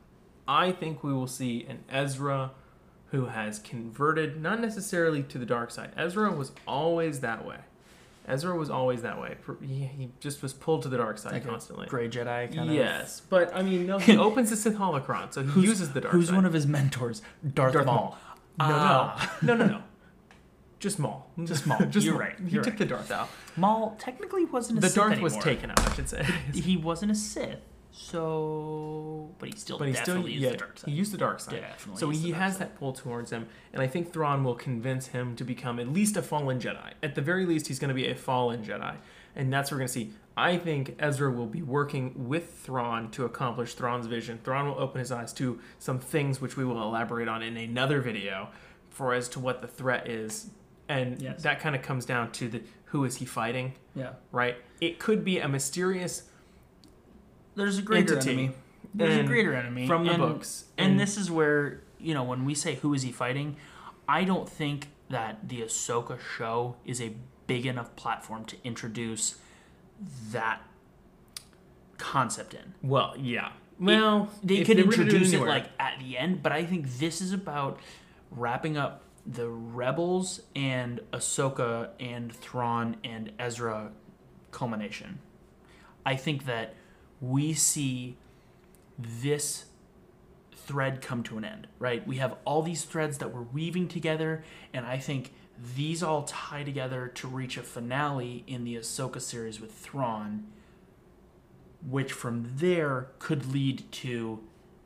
I think we will see an Ezra who has converted, not necessarily to the dark side. Ezra was always that way. Ezra was always that way. He, he just was pulled to the dark side Like a constantly. Gray Jedi kind of. Yes, but I mean, no, he opens the Sith holocron, so he Who's- uses the dark side. Who's side. one of his mentors? Darth, Darth Maul. Maul. No, Ah. no, no, no, no. Just Maul. Just Maul. Just You're Maul. right. He You're took right. the Darth out. Maul technically wasn't a Sith. The Sith Darth was taken out, I should say. He wasn't a Sith, so but he still but he still definitely used yeah, the dark side. he used the dark side. Definitely so he has side. that pull towards him, and I think Thrawn will convince him to become at least a fallen Jedi. At the very least, he's going to be a fallen Jedi, and that's what we're going to see. I think Ezra will be working with Thrawn to accomplish Thrawn's vision. Thrawn will open his eyes to some things which we will elaborate on in another video, for as to what the threat is, and Yes. that kind of comes down to the who is he fighting, Yeah. right? It could be a mysterious There's a greater Entity. enemy. There's a greater enemy from the and- books, And, and- this is where you know when we say who is he fighting, I don't think that the Ahsoka show is a big enough platform to introduce that concept in. Well, yeah. Well, they could do introduce it anywhere- like at the end, but I think this is about wrapping up the Rebels and Ahsoka and Thrawn and Ezra culmination. I think that we see this thread come to an end, right? We have all these threads that we're weaving together, and I think these all tie together to reach a finale in the Ahsoka series with Thrawn, which from there could lead to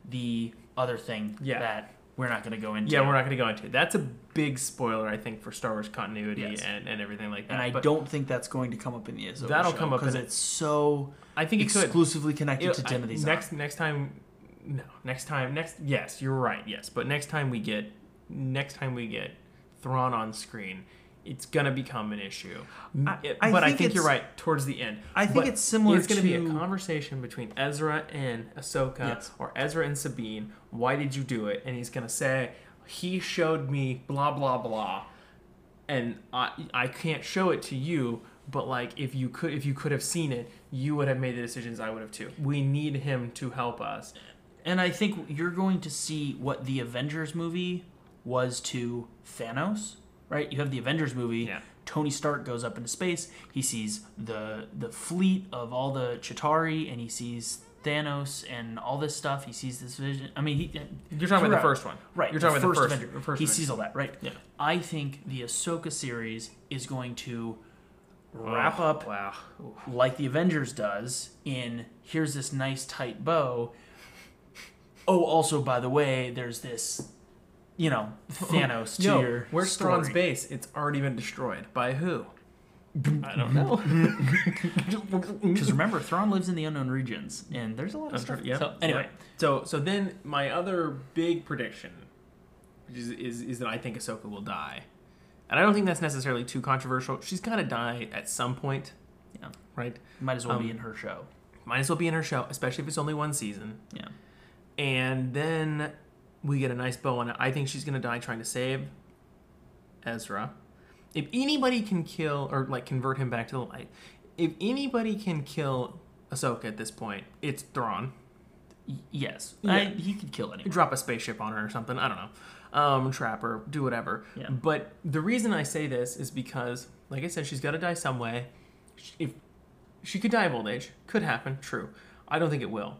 the other thing Yeah. that we're not going to go into. Yeah, we're not going to go into it. That's a big spoiler, I think, for Star Wars continuity Yes. and, and everything like that. and I But don't think that's going to come up in the Ahsoka That'll show, come up because it's so I think it could. exclusively connected It- to I- Timothy next next time, no, next time, next. Yes, you're right. Yes, but next time we get, next time we get Thrawn on screen, it's gonna become an issue. I- It- I but I think think you're right towards the end. I think But it's similar It's gonna be a conversation between Ezra and Ahsoka, Yes. or Ezra and Sabine. Why did you do it? And he's gonna say, he showed me blah blah blah, and I I can't show it to you. But like, if you could, if you could have seen it, you would have made the decisions. I would have too. We need him to help us. And I think you're going to see what the Avengers movie was to Thanos, right? You have the Avengers movie. Yeah. Tony Stark goes up into space. He sees the the fleet of all the Chitauri, and he sees Thanos and all this stuff. He sees this vision. I mean, he, uh, You're talking about the first one, right? You're talking the about the first first, Avenger. first he Avenger. sees all that, right? Yeah. I think the Ahsoka series is going to wrap Oh, up Wow. like the Avengers does in here's this nice tight bow. Oh, also by the way, there's this, you know, Thanos to Yo, your where's story. Thrawn's base? It's already been destroyed by who? I don't know. Because remember, Thrawn lives in the unknown regions, and there's a lot of That's stuff. right, yeah. So anyway, Yeah. So so then my other big prediction is, is is that I think Ahsoka will die. And I don't think that's necessarily too controversial. She's gotta die at some point, yeah, right? might as well be Um, in her show. Might as well be in her show, especially if it's only one season. Yeah, And then we get a nice bow on it. I think she's gonna die trying to save Ezra. If anybody can kill or like convert him back to the light, if anybody can kill Ahsoka at this point, it's Thrawn. Y- yes, Yeah. I, he could kill anyone. drop a spaceship on her or something. I don't know. Um, trap her, do whatever. Yeah. But the reason I say this is because, like I said, she's got to die some way. If she could die of old age, could happen. True. I don't think it will,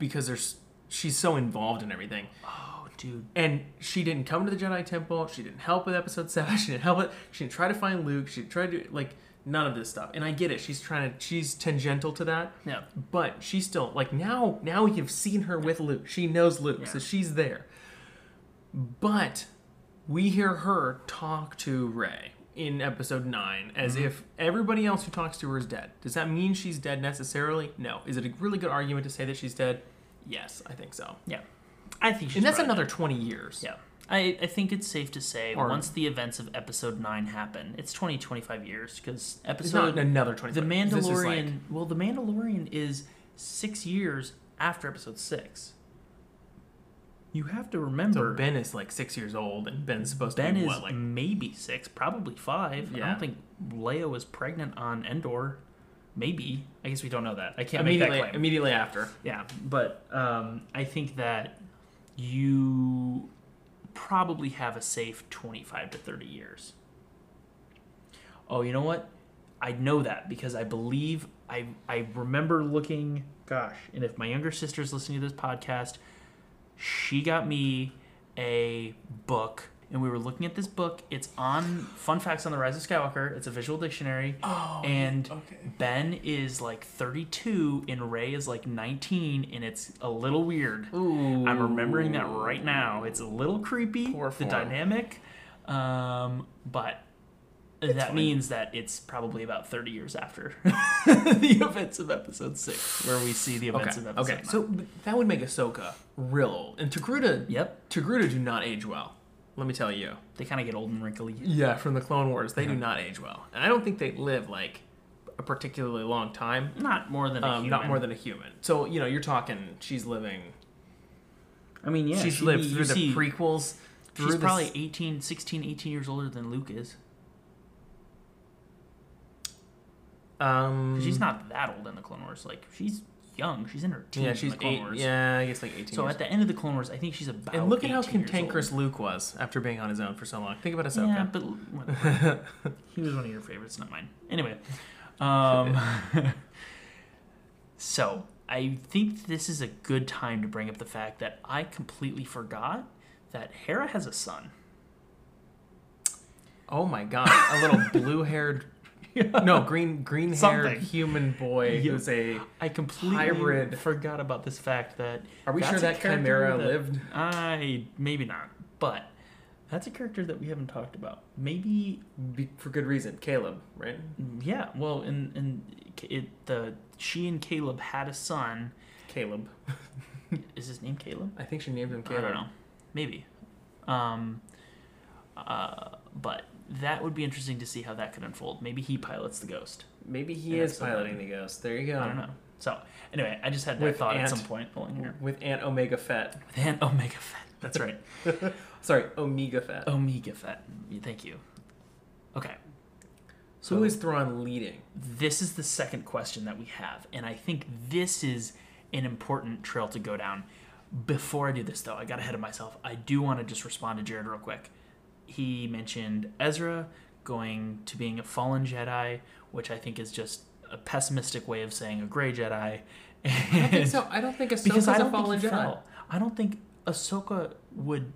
because there's she's so involved in everything. Oh, dude. And she didn't come to the Jedi Temple. She didn't help with Episode Seven. She didn't help it. She didn't try to find Luke. She tried to like none of this stuff. And I get it. She's trying to. She's tangential to that. Yeah. But she's still like now. Now you've seen her with Luke. She knows Luke, so she's there. But we hear her talk to Rey in Episode Nine as Mm-hmm. if everybody else who talks to her is dead. Does that mean she's dead necessarily? No. Is it a really good argument to say that she's dead? Yes, I think so. Yeah. I think she's and that's another twenty years. Yeah. I, I think it's safe to say Or- once the events of episode 9 happen, it's 20, 25 years because It's episode not another 20 The This is Mandalorian, like- well the Mandalorian is 6 years after episode 6. You have to so remember Ben is like six years old, and Ben's supposed to Ben be is what, like maybe 6, probably 5. I Yeah. don't think Leia was pregnant on Endor. Maybe. I guess we don't know that. I can't make that immediately claim. immediately after. Yeah, but um, I think that you probably have a safe 25 to 30 years. Oh, you know what? I know that because I believe I I remember looking, gosh, and if my younger sister's listening to this podcast, she got me a book and we were looking at this book. It's on Fun Facts on the Rise of Skywalker. It's a visual dictionary. Oh, and okay. Ben is like 32 and Rey is like 19 and it's a little weird. Ooh. I'm remembering that right now. It's a little creepy, Poor the form. dynamic, um, but that fine. means that it's probably about 30 years after the events of Episode Six, where we see the events Okay. of Episode. Okay. nine. So that would make Ahsoka real old, and Togruta. yep, Togruta do not age well. Let me tell you. they kind of get old and wrinkly. Yeah, from the Clone Wars, they do not age well, and I don't think they live like a particularly long time. Not more than a Um, human. not more than a human. So you know, you're talking. She's living. I mean, yeah, she's she- lived through the see- prequels. Through She's the probably s- 18, 16, 18 years older than Luke is. Um, She's not that old in the Clone Wars. Like she's young. She's in her teens Yeah, she's in the Clone eight. Wars. Yeah, I guess like eighteen. So years. at the end of the Clone Wars, I think she's about. and look at how cantankerous. Luke was after being on his own for so long. Think about it. Yeah, Ahsoka. but whatever. he was one of your favorites, not mine. Anyway, um, so I think this is a good time to bring up the fact that I completely forgot that Hera has a son. oh my god, a little blue-haired, no green green-haired human boy Yeah. who's a. I completely Hybrid. forgot about this fact that. Are we sure that Chimera that- lived? I maybe not, but that's a character that we haven't talked about. Maybe Be, for good reason. Caleb, right? yeah. Well, and and it the she and Caleb had a son. Caleb. Is his name Caleb? I think she named him I Caleb. don't know. Maybe. Um. Uh. But that would be interesting to see how that could unfold. Maybe he pilots the Ghost. Maybe he is piloting the ghost. There you go. I don't know. So anyway, I just had that With thought Ant. at some point pulling here. With Aunt Omega Fett. With Aunt Omega Fett. That's right. Sorry, Omega Fett. Omega Fett. Thank you. Okay. So who is Thrawn leading? this is the second question that we have, and I think this is an important trail to go down. Before I do this, though, I got ahead of myself. I do want to just respond to Jared real quick. He mentioned Ezra going to being a fallen Jedi, which I think is just a pessimistic way of saying a gray Jedi. I don't think so. I don't think Ahsoka's because I a don't fallen Jedi. fell. I don't think Ahsoka would.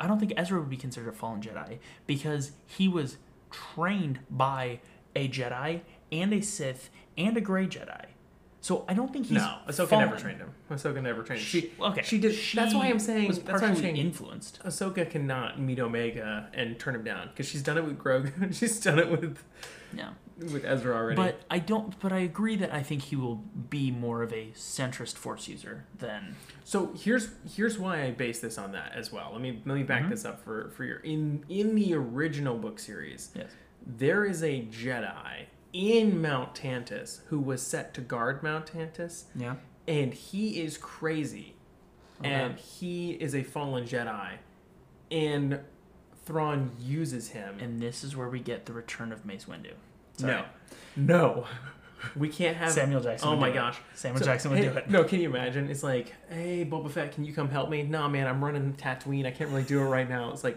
I don't think Ezra would be considered a fallen Jedi because he was trained by a Jedi and a Sith and a Gray Jedi. So I don't think he's No, Ahsoka fallen. never trained him. Ahsoka never trained him. She, okay, she did. She that's why I'm saying. was That's why I'm partially saying. influenced. Ahsoka cannot meet Omega and turn him down because she's done it with Grogu. And she's done it with Yeah, with Ezra already. but I don't. But I agree that I think he will be more of a centrist Force user than so here's here's why I base this on that as well. Let me let me back Mhm. this up for for your in in the original book series. yes. There is a Jedi in Mount Tantiss who was set to guard Mount Tantiss, Yeah. and he is crazy, Okay. and he is a fallen Jedi, and Thrawn uses him. And this is where we get the return of Mace Windu. no, no, we can't have Samuel Jackson. Oh my do it. gosh. Samuel So, Jackson would hey, do it. No, can you imagine? It's like, hey, Boba Fett, can you come help me? Nah, man, I'm running Tatooine. I can't really do it right now. It's like,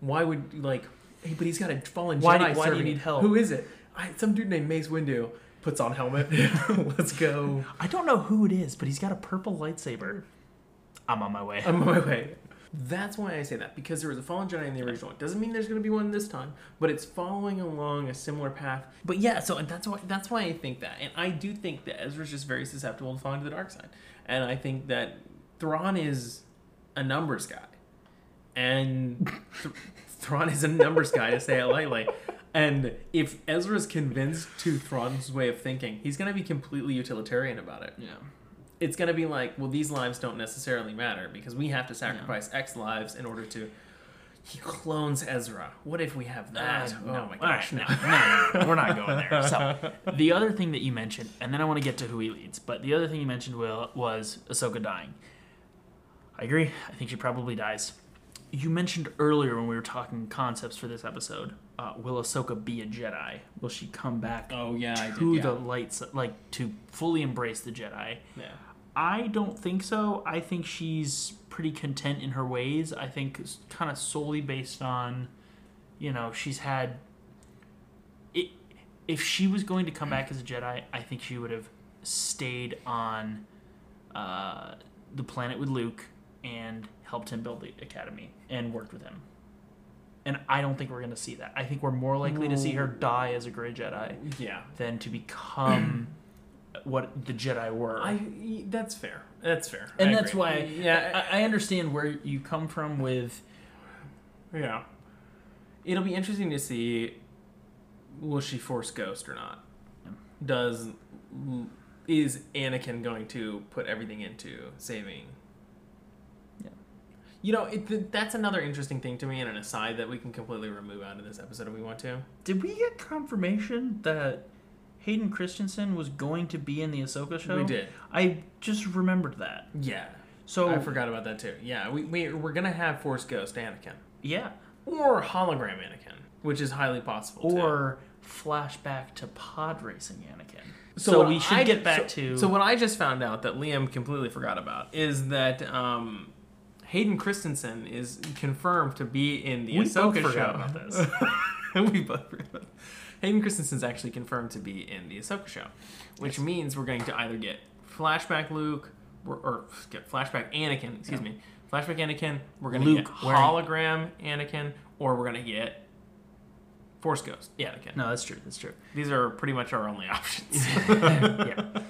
why would like, hey, but he's got a fallen Why do- Jedi. why do you need help? Who is it? I, some dude named Mace Windu puts on helmet. Let's go. I don't know who it is, but he's got a purple lightsaber. I'm on my way. I'm on my way. That's why I say that because there was a fallen Jedi in the original. It doesn't mean there's going to be one this time, but it's following along a similar path. But yeah, so and that's why that's why I think that, and I do think that Ezra's just very susceptible to falling to the dark side, and I think that Thrawn is a numbers guy, and Th- Thrawn is a numbers guy to say it lightly. And if Ezra's convinced to Thrawn's way of thinking, he's going to be completely utilitarian about it yeah. it's going to be like, well, these lives don't necessarily matter because we have to sacrifice X lives in order to. He clones Ezra. What if we have that? Uh, oh no. my right, gosh, no, no, no, no, we're not going there. So, the other thing that you mentioned, and then I want to get to who he leads, but the other thing you mentioned, Will, was Ahsoka dying. I agree. I think she probably dies. You mentioned earlier when we were talking concepts for this episode, uh, will Ahsoka be a Jedi? Will she come back Oh yeah, I did. to yeah. the lights, like to fully embrace the Jedi? yeah. I don't think so. I think she's pretty content in her ways. I think it's kind of solely based on, you know, she's had. It, if she was going to come back as a Jedi, I think she would have stayed on uh, the planet with Luke and helped him build the academy and worked with him. And I don't think we're going to see that. I think we're more likely to see her die as a Grey Jedi Yeah. than to become what the Jedi were. I. That's fair. That's fair. and I that's agree. why Yeah. I, I understand where you come from with yeah. It'll be interesting to see. Will she force Ghost or not? Does is Anakin going to put everything into saving. You know, it, that's another interesting thing to me, and an aside that we can completely remove out of this episode if we want to. Did we get confirmation that Hayden Christensen was going to be in the Ahsoka show? We did. I just remembered that. Yeah. So I forgot about that too. Yeah, we, we, we're going to have Force Ghost Anakin. yeah, Or Hologram Anakin, which is highly possible. too. or flashback to pod racing Anakin. So, So, we should I- get back so- to So what I just found out that Liam completely forgot about is that um, Hayden Christensen is confirmed to be in the We Ahsoka both show. about this. we both forgot about Hayden Christensen's actually confirmed to be in the Ahsoka show, which means we're going to either get flashback Luke or, or get flashback Anakin. Excuse me, flashback Anakin. We're going to Luke get wearing- hologram Anakin, or we're going to get Force Ghost Yeah, Anakin. no, that's true. That's true. These are pretty much our only options. yeah. Yeah.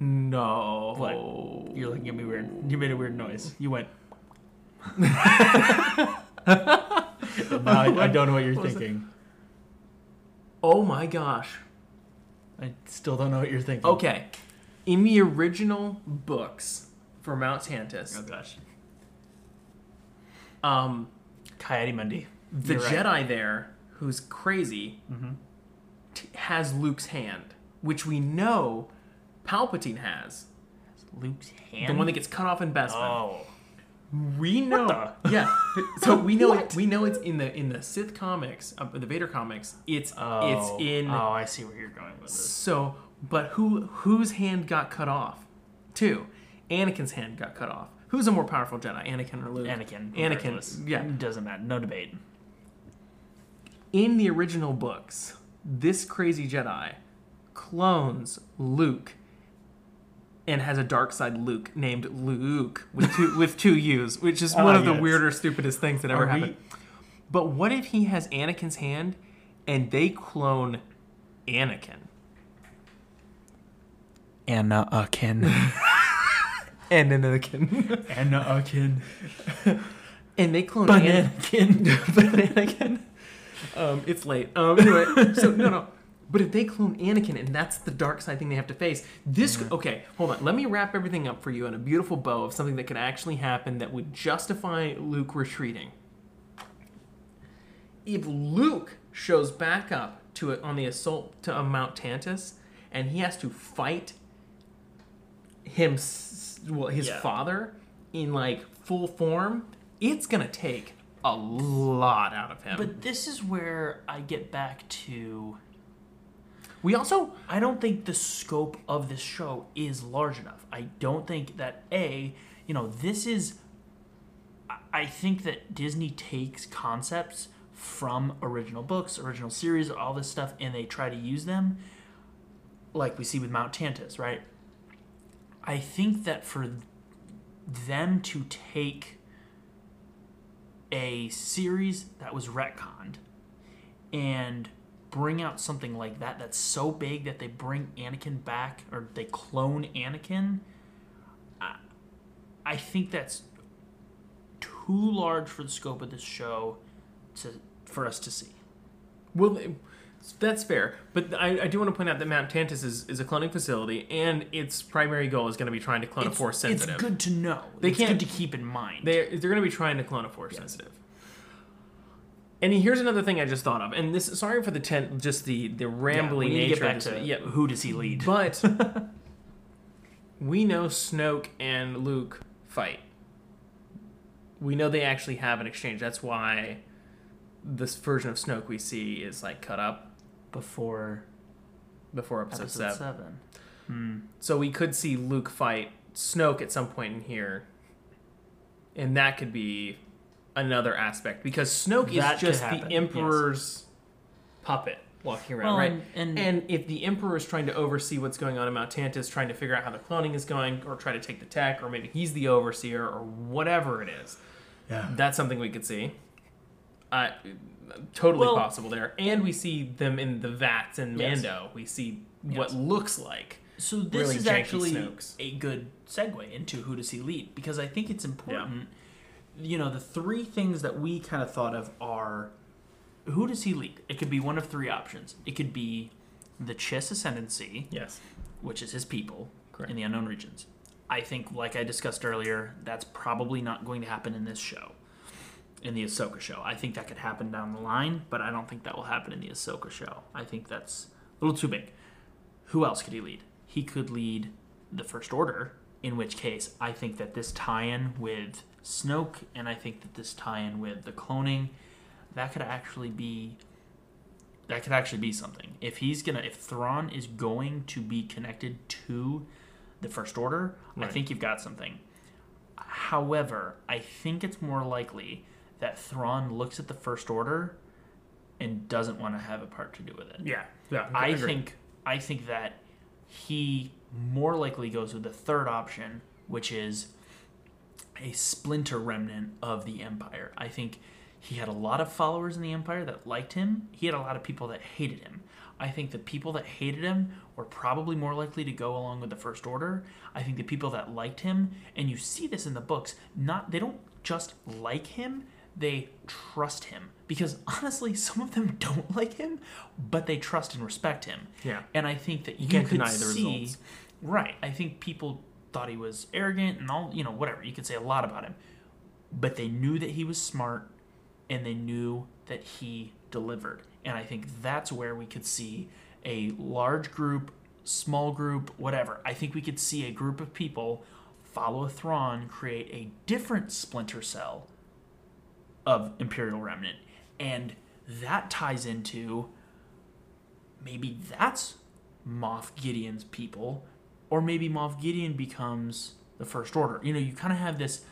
No. What? You're looking at me weird. You made a weird noise. You went. I, I don't know what you're What thinking. Oh my gosh. I still don't know what you're thinking. Okay. In the original books for Mount Tantiss, Oh gosh. um, Ki-Adi-Mundi. the You're right. Jedi there, who's crazy, Mhm. t- has Luke's hand, which we know Palpatine has. Luke's hand. The one that gets cut off in Bespin. Oh. We know, yeah. So we know it. We know it's in the in the Sith comics, uh, the Vader comics. It's Oh. it's in. Oh, I see where you're going with this. So, but who whose hand got cut off? Two. Anakin's hand got cut off. Who's a more powerful Jedi, Anakin or Luke? Anakin. Anakin. Yeah. Doesn't matter. No debate. In the original books, this crazy Jedi clones Luke and has a dark side Luke named Luke with two with two U's, which is Ah, one of the yes. weirder, stupidest things that ever Are we- happened. But what if he has Anakin's hand and they clone Anakin? Anakin. And Anakin. Anakin. and they clone Anakin. Bananakin. Anakin. Um, it's late. Um, anyway, so no, no. But if they clone Anakin, and that's the dark side thing they have to face, this okay. Hold on. Let me wrap everything up for you in a beautiful bow of something that could actually happen that would justify Luke retreating. If Luke shows back up to it on the assault to uh, Mount Tantiss, and he has to fight him, well, his Yeah. father in like full form, it's gonna take a lot out of him. But this is where I get back to we also I don't think the scope of this show is large enough. I don't think that a, you know, this is I- think that Disney takes concepts from original books, original series, all this stuff and they try to use them like we see with Mount Tantiss, right? I think that for them to take a series that was retconned and bring out something like that that's so big that they bring Anakin back or they clone Anakin, I, I think that's too large for the scope of this show to for us to see. Well, that's fair, but I, I do want to point out that Mount Tantiss is, is a cloning facility, and its primary goal is going to be trying to clone a It's, force it's sensitive. good to know. They it's can't- good to keep in mind. They're, they're going to be trying to clone a force sensitive. And here's another thing I just thought of, and this sorry for the ten, just the the rambling Yeah, we need to nature get back of to. Yeah, who does he lead? but we know Snoke and Luke fight. We know they actually have an exchange. That's why this version of Snoke we see is like cut up Before before episode, episode seven. seven. Hmm. So we could see Luke fight Snoke at some point in here, and that could be another aspect because Snoke That is just the Emperor's puppet walking around, Well, right? and- and- and if the Emperor is trying to oversee what's going on in Mount Tantiss, trying to figure out how the cloning is going, or try to take the tech, or maybe he's the overseer, or whatever it is, Yeah. that's something we could see. Uh, totally Well- possible there, and we see them in the vats in Yes. Mando. We see what looks like So this really is actually Snokes. a good segue into who does he lead because I think it's important. You know, the three things that we kind of thought of are who does he lead? It could be one of three options. It could be the Chiss Ascendancy, Yes. which is his people Correct. in the unknown regions. I think, like I discussed earlier, that's probably not going to happen in this show, in the Ahsoka show. I think that could happen down the line, but I don't think that will happen in the Ahsoka show. I think that's a little too big. Who else could he lead? He could lead the First Order, in which case I think that this tie-in with Snoke, and I think that this tie-in with the cloning, that could actually be that could actually be something. If he's gonna, if Thrawn is going to be connected to the First Order, I think you've got something. However, I think it's more likely that Thrawn looks at the First Order and doesn't want to have a part to do with it. Yeah. Yeah. I agree. think I think that he more likely goes with the third option, which is a splinter remnant of the Empire. I think he had a lot of followers in the Empire that liked him. He had a lot of people that hated him. I think the people that hated him were probably more likely to go along with the First Order. I think the people that liked him, and you see this in the books, not they don't just like him, they trust him. Because honestly, some of them don't like him, but they trust and respect him. Yeah. And I think that you, can't could deny the see, results. right? I think people thought he was arrogant and all, you know, whatever. You could say a lot about him, but they knew that he was smart, and they knew that he delivered. And I think that's where we could see a large group, small group, whatever. I think we could see a group of people follow Thrawn, create a different splinter cell of Imperial Remnant. And that ties into maybe that's Moff Gideon's people, or maybe Moff Gideon becomes the First Order. You know, you kind of have this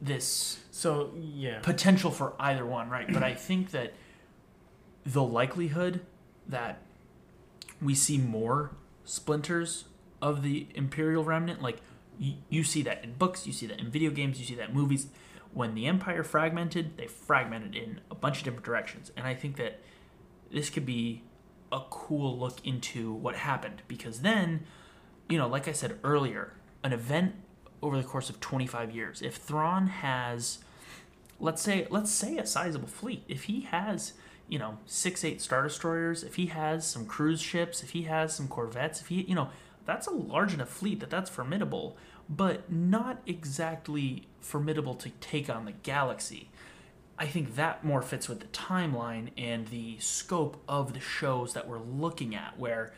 this So yeah. potential for either one, right? But I think that the likelihood that we see more splinters of the Imperial Remnant, like you, you see that in books, you see that in video games, you see that in movies. When the Empire fragmented, they fragmented in a bunch of different directions, and I think that this could be a cool look into what happened because then, you know, like I said earlier, an event over the course of 25 years, if Thrawn has let's say let's say a sizable fleet if he has you know six eight star destroyers if he has some cruise ships if he has some corvettes if he you know that's a large enough fleet that that's formidable but not exactly formidable to take on the galaxy. I think that more fits with the timeline and the scope of the shows that we're looking at where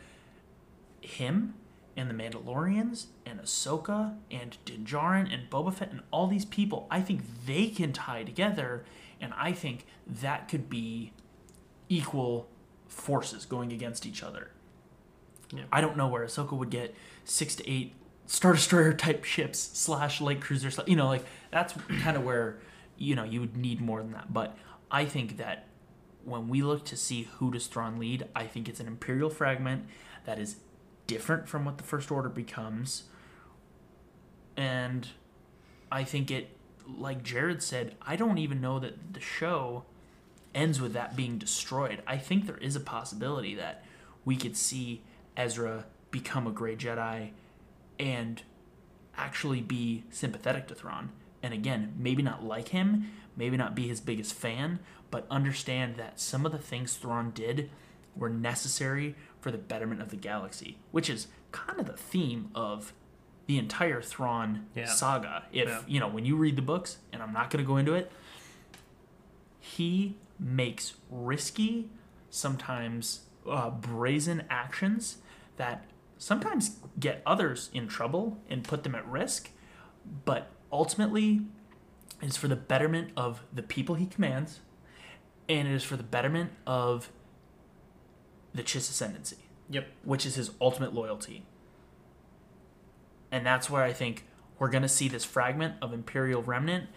him and the Mandalorians and Ahsoka and Din Djarin and Boba Fett and all these people, I think they can tie together, and I think that could be equal forces going against each other. Yeah. I don't know where Ahsoka would get six to eight Star Destroyer type ships slash light cruiser, you know, like that's kind of where you know you would need more than that. But I think that when we look to see who does Thrawn lead, I think it's an Imperial fragment that is different from what the First Order becomes, And I think it, like Jared said, I don't even know that the show ends with that being destroyed. I think there is a possibility that we could see Ezra become a Grey Jedi and actually be sympathetic to Thrawn. And again, maybe not like him, maybe not be his biggest fan, but understand that some of the things Thrawn did were necessary for the betterment of the galaxy, which is kind of the theme of the entire Thrawn Yeah. saga. If, Yeah. you know, when you read the books, and I'm not going to go into it, he makes risky, sometimes uh, brazen actions that sometimes get others in trouble and put them at risk, but ultimately is for the betterment of the people he commands, and it is for the betterment of the Chiss ascendancy, Yep. which is his ultimate loyalty. And that's where I think we're going to see this fragment of Imperial Remnant.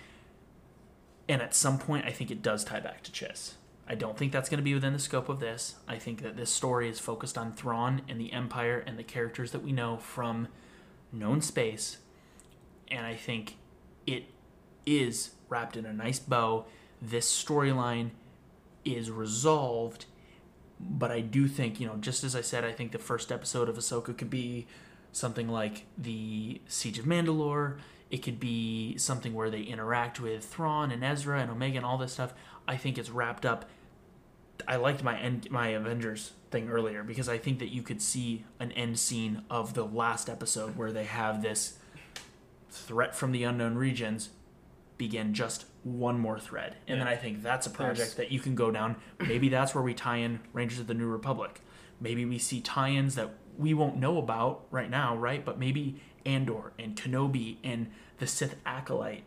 And at some point, I think it does tie back to Chiss. I don't think that's going to be within the scope of this. I think that this story is focused on Thrawn and the Empire and the characters that we know from known space. And I think it is wrapped in a nice bow. This storyline is resolved, but I do think, you know, just as I said, I think the first episode of Ahsoka could be something like the Siege of Mandalore. It could be something where they interact with Thrawn and Ezra and Omega and all this stuff. I think it's wrapped up. I liked my end, my Avengers thing earlier because I think that you could see an end scene of the last episode where they have this threat from the unknown regions begin just one more thread. And then I think that's a project that you can go down. Maybe that's where we tie in Rangers of the New Republic. Maybe we see tie-ins that we won't know about right now, right? But maybe Andor and Kenobi and the Sith Acolyte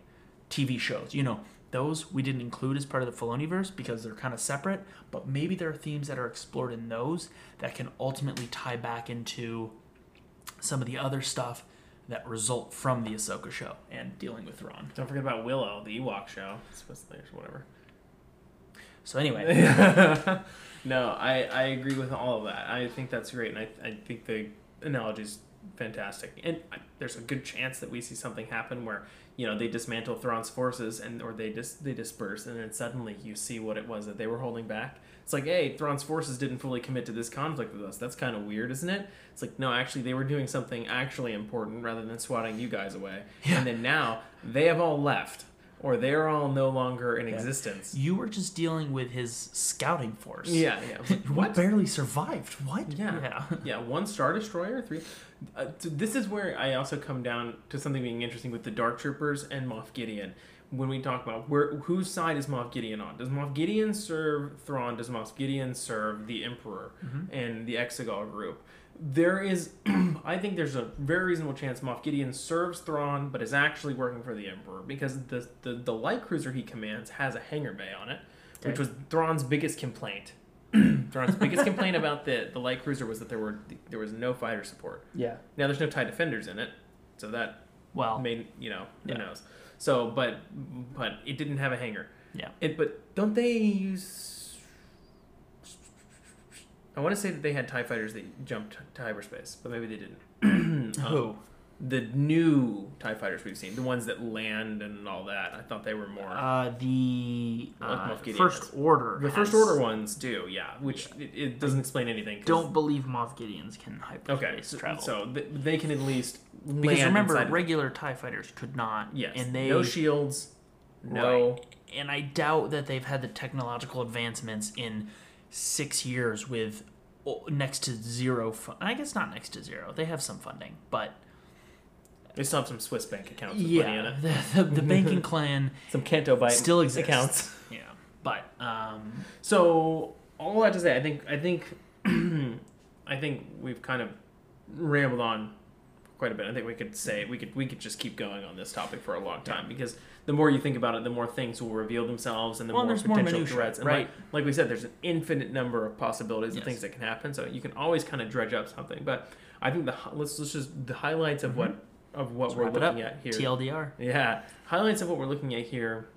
TV shows. You know, those we didn't include as part of the Filoniverse because they're kind of separate. But maybe there are themes that are explored in those that can ultimately tie back into some of the other stuff that result from the Ahsoka show and dealing with Thrawn. Don't forget about Willow, the Ewok show. It's supposed or whatever. So anyway, no, I, I agree with all of that. I think that's great, and I, I think the analogy is fantastic. And I, there's a good chance that we see something happen where you know they dismantle Thrawn's forces and or they dis, they disperse, and then suddenly you see what it was that they were holding back. It's like, hey, Thrawn's forces didn't fully commit to this conflict with us. That's kind of weird, isn't it? It's like, no, actually, they were doing something actually important rather than swatting you guys away. Yeah. And then now they have all left, or they're all no longer in existence. you were just dealing with his scouting force. Yeah, yeah. We barely survived. What? Yeah. Yeah. yeah, one star destroyer, three. Uh, so this is where I also come down to something being interesting with the Dark Troopers and Moff Gideon. When we talk about where whose side is Moff Gideon on? Does Moff Gideon serve Thrawn? Does Moff Gideon serve the Emperor mm-hmm. and the Exegol group? There is, I think, there's a very reasonable chance Moff Gideon serves Thrawn, but is actually working for the Emperor because the the, the light cruiser he commands has a hangar bay on it, which was Thrawn's biggest complaint. Thrawn's biggest complaint about the, the light cruiser was that there were there was no fighter support. Yeah. Now there's no TIE defenders in it, so that Well, made you know who Yeah. knows. So, but but it didn't have a hangar. yeah. It but don't they use? I want to say that they had Tie fighters that jumped to hyperspace, but maybe they didn't. Um, Who? The new Tie fighters we've seen, the ones that land and all that. I thought they were more. Uh, the uh, first has. order. the first order ones do, yeah, which It, it doesn't explain anything. 'cause- Don't believe Moff Gideon's can hyperspace Okay, so, travel. so th- they can at least because remember, inside of regular Tie fighters could not. yes, And they no shields, no. and I doubt that they've had the technological advancements in six years with next to zero. Fu- I guess not next to zero. They have some funding, but They still have some Swiss bank accounts with money in yeah, the, the, the banking clan Some Canto Bight still exists. accounts. Yeah, but um, So all that to say, I think I think I think we've kind of rambled on quite a bit. I think we could say we could we could just keep going on this topic for a long time because the more you think about it, the more things will reveal themselves and the Well, more there's more potential minutia, threats. And right. like, like we said, there's an infinite number of possibilities Yes. of things that can happen. So you can always kind of dredge up something. But I think the let's let's just the highlights of what of what let's we're wrap it up. looking at here. TLDR. Yeah. Highlights of what we're looking at here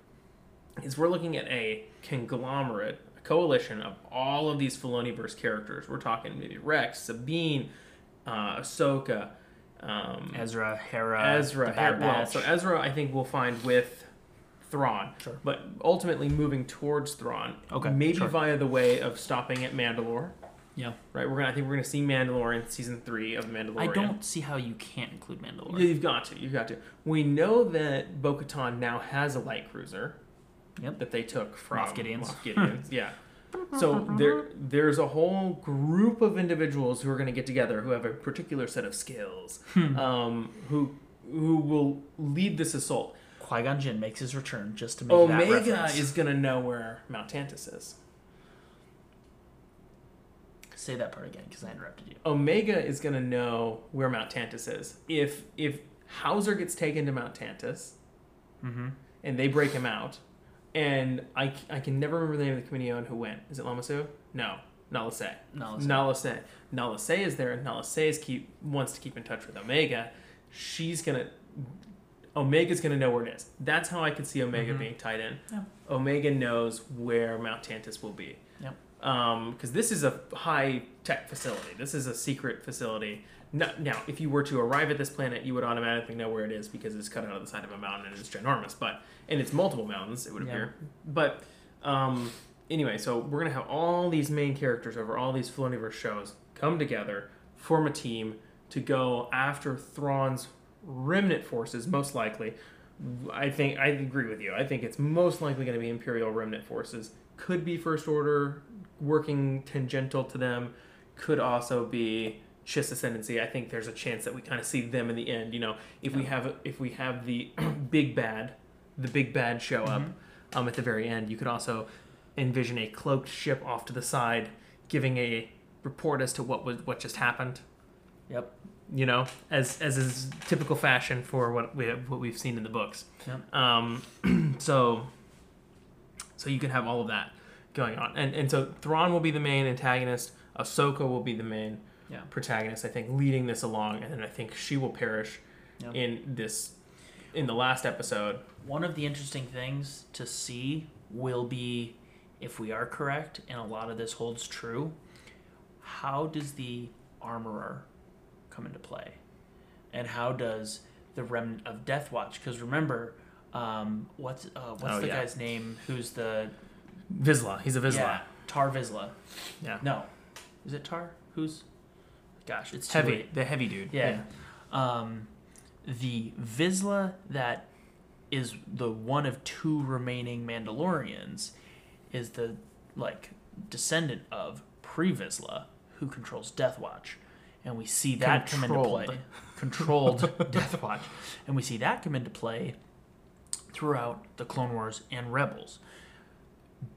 is we're looking at a conglomerate, a coalition of all of these Filoniverse characters. We're talking maybe Rex, Sabine, uh, Ahsoka, Um, Ezra, Hera, Ezra, Hera- well, so Ezra, I think we'll find with Thrawn, Sure. but ultimately moving towards Thrawn. Okay, maybe sure. via the way of stopping at Mandalore. Yeah. Right, we're gonna. I think we're gonna see Mandalorian season three of Mandalorian. I don't see how you can't include Mandalorian. You've got to. You've got to. We know that Bo-Katan now has a light cruiser. Yep. That they took from Moff Gideon's. Moff Gideon's. yeah. So there, there's a whole group of individuals who are going to get together who have a particular set of skills, Hmm. um, who who will lead this assault. Qui Gon Jinn makes his return just to make that Omega reference. is going to know where Mount Tantiss is. Say that part again because I interrupted you. Omega is going to know where Mount Tantiss is. If if Hauser gets taken to Mount Tantiss, Mm-hmm. and they break him out. And I, I can never remember the name of the comedian who went. Is it Lama Su? No, Nala Se. Nala Se. Nala Se. Nala Se is there, and Nala Se is keep wants to keep in touch with Omega. She's gonna. Omega's gonna know where it is. That's how I could see Omega Mhm. being tied in. Yeah. Omega knows where Mount Tantiss will be. Yep. Because this is a high tech facility. This is a secret facility. No, now, if you were to arrive at this planet, you would automatically know where it is because it's cut out of the side of a mountain and it's ginormous. But and it's multiple mountains, it would Yeah. appear. But um, anyway, so we're gonna have all these main characters over all these Filoniverse shows come together, form a team to go after Thrawn's remnant forces, most likely. I think I agree with you. I think it's most likely going to be Imperial remnant forces. Could be First Order working tangential to them. Could also be Chiss Ascendancy. I think there's a chance that we kind of see them in the end. You know, if we have if we have the big bad, the big bad show up um, at the very end, you could also envision a cloaked ship off to the side, giving a report as to what was what just happened Yep. you know, as as is typical fashion for what we have, what we've seen in the books. Yep. Um, so so you can have all of that going on, and and so Thrawn will be the main antagonist. Ahsoka will be the main Yeah. protagonist. I think leading this along, and then I think she will perish in this in the last episode. One of the interesting things to see will be if we are correct and a lot of this holds true, how does the armorer come into play? And how does the remnant of Death Watch? Because remember, um, what's uh, what's Oh, the yeah. guy's name? Who's the Vizsla, he's a Vizsla. Yeah, Tar Vizsla. Yeah. No, is it Tar? Who's? Gosh, it's Heavy, late. the heavy dude. Yeah. Um, the Vizsla that is the one of two remaining Mandalorians is the like descendant of Pre Vizsla, who controls Death Watch, and we see that come into play. Controlled Death Watch, and we see that come into play throughout the Clone Wars and Rebels.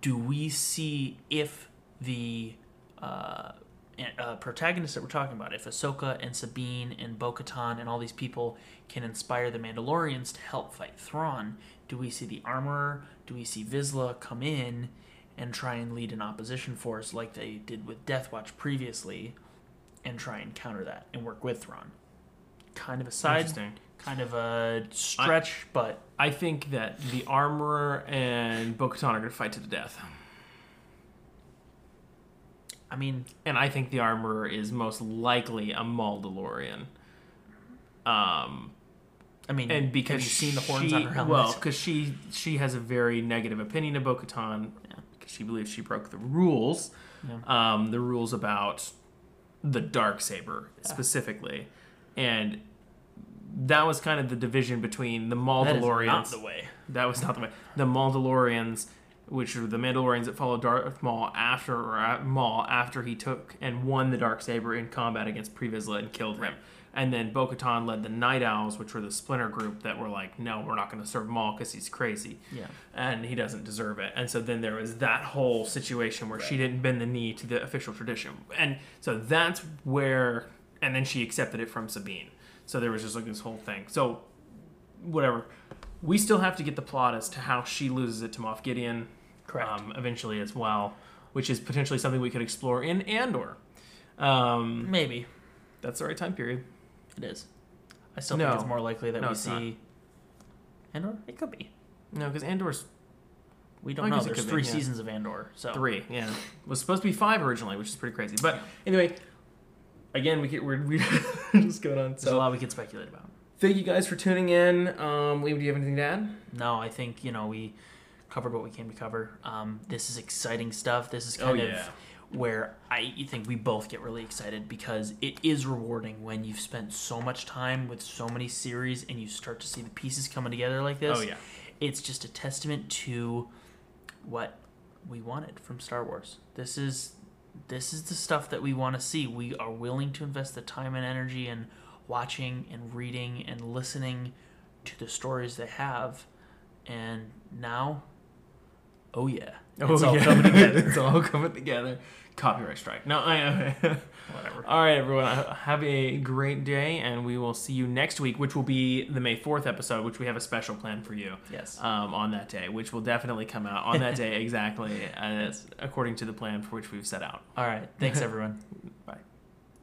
Do we see if the uh, uh, protagonists that we're talking about, if Ahsoka and Sabine and Bo Katan and all these people can inspire the Mandalorians to help fight Thrawn, do we see the Armorer? Do we see Vizsla come in and try and lead an opposition force like they did with Death Watch previously and try and counter that and work with Thrawn? Kind of a side. Kind of a stretch, but I think that the armorer and Bo-Katan are going to fight to the death. I mean, and I think the armorer is most likely a Mandalorian. Um, I mean, and because have seen the horns she, on her helmet? Well, because she she has a very negative opinion of Bo-Katan Yeah. because she believes she broke the rules, Yeah. um, the rules about the dark saber specifically, and that was kind of the division between the that is not the way. That was not the way. The Mandalorians, which are the Mandalorians that followed Darth Maul after or at Maul after he took and won the dark saber in combat against Pre Vizsla and killed him. And then Bo-Katan led the Night Owls, which were the splinter group that were like, no, we're not going to serve Maul because he's crazy Yeah. and he doesn't deserve it. And so then there was that whole situation where she didn't bend the knee to the official tradition. And so that's where, and then she accepted it from Sabine. So there was just like this whole thing. So whatever. We still have to get the plot as to how she loses it to Moff Gideon Correct. um, eventually as well, which is potentially something we could explore in Andor. Um, Maybe that's the right time period. it is. I still No. think it's more likely that No, we it's not. see. Andor? It could be. No, because Andor's We don't know. There's could be, three yeah. seasons of Andor, so Three, yeah. Was supposed to be five originally, which is pretty crazy. But anyway, again, we get, we're, we're just going on. There's a lot we could speculate about. thank you guys for tuning in. Um, Liam, do you have anything to add? No, I think you know we covered what we came to cover. Um, this is exciting stuff. This is Oh, kind yeah. of where I think we both get really excited because it is rewarding when you've spent so much time with so many series and you start to see the pieces coming together like this. Oh yeah. It's just a testament to what we wanted from Star Wars. This is this is the stuff that we want to see. We are willing to invest the time and energy in watching and reading and listening to the stories they have. And now, oh yeah, it's all yeah. coming together. it's all coming together. Copyright strike. No, I. Whatever. All right, everyone. Have a great day, and we will see you next week, which will be the May fourth episode, which we have a special plan for you. Yes. Um, on that day, which will definitely come out on that day exactly as according to the plan for which we've set out. All right. Thanks, everyone.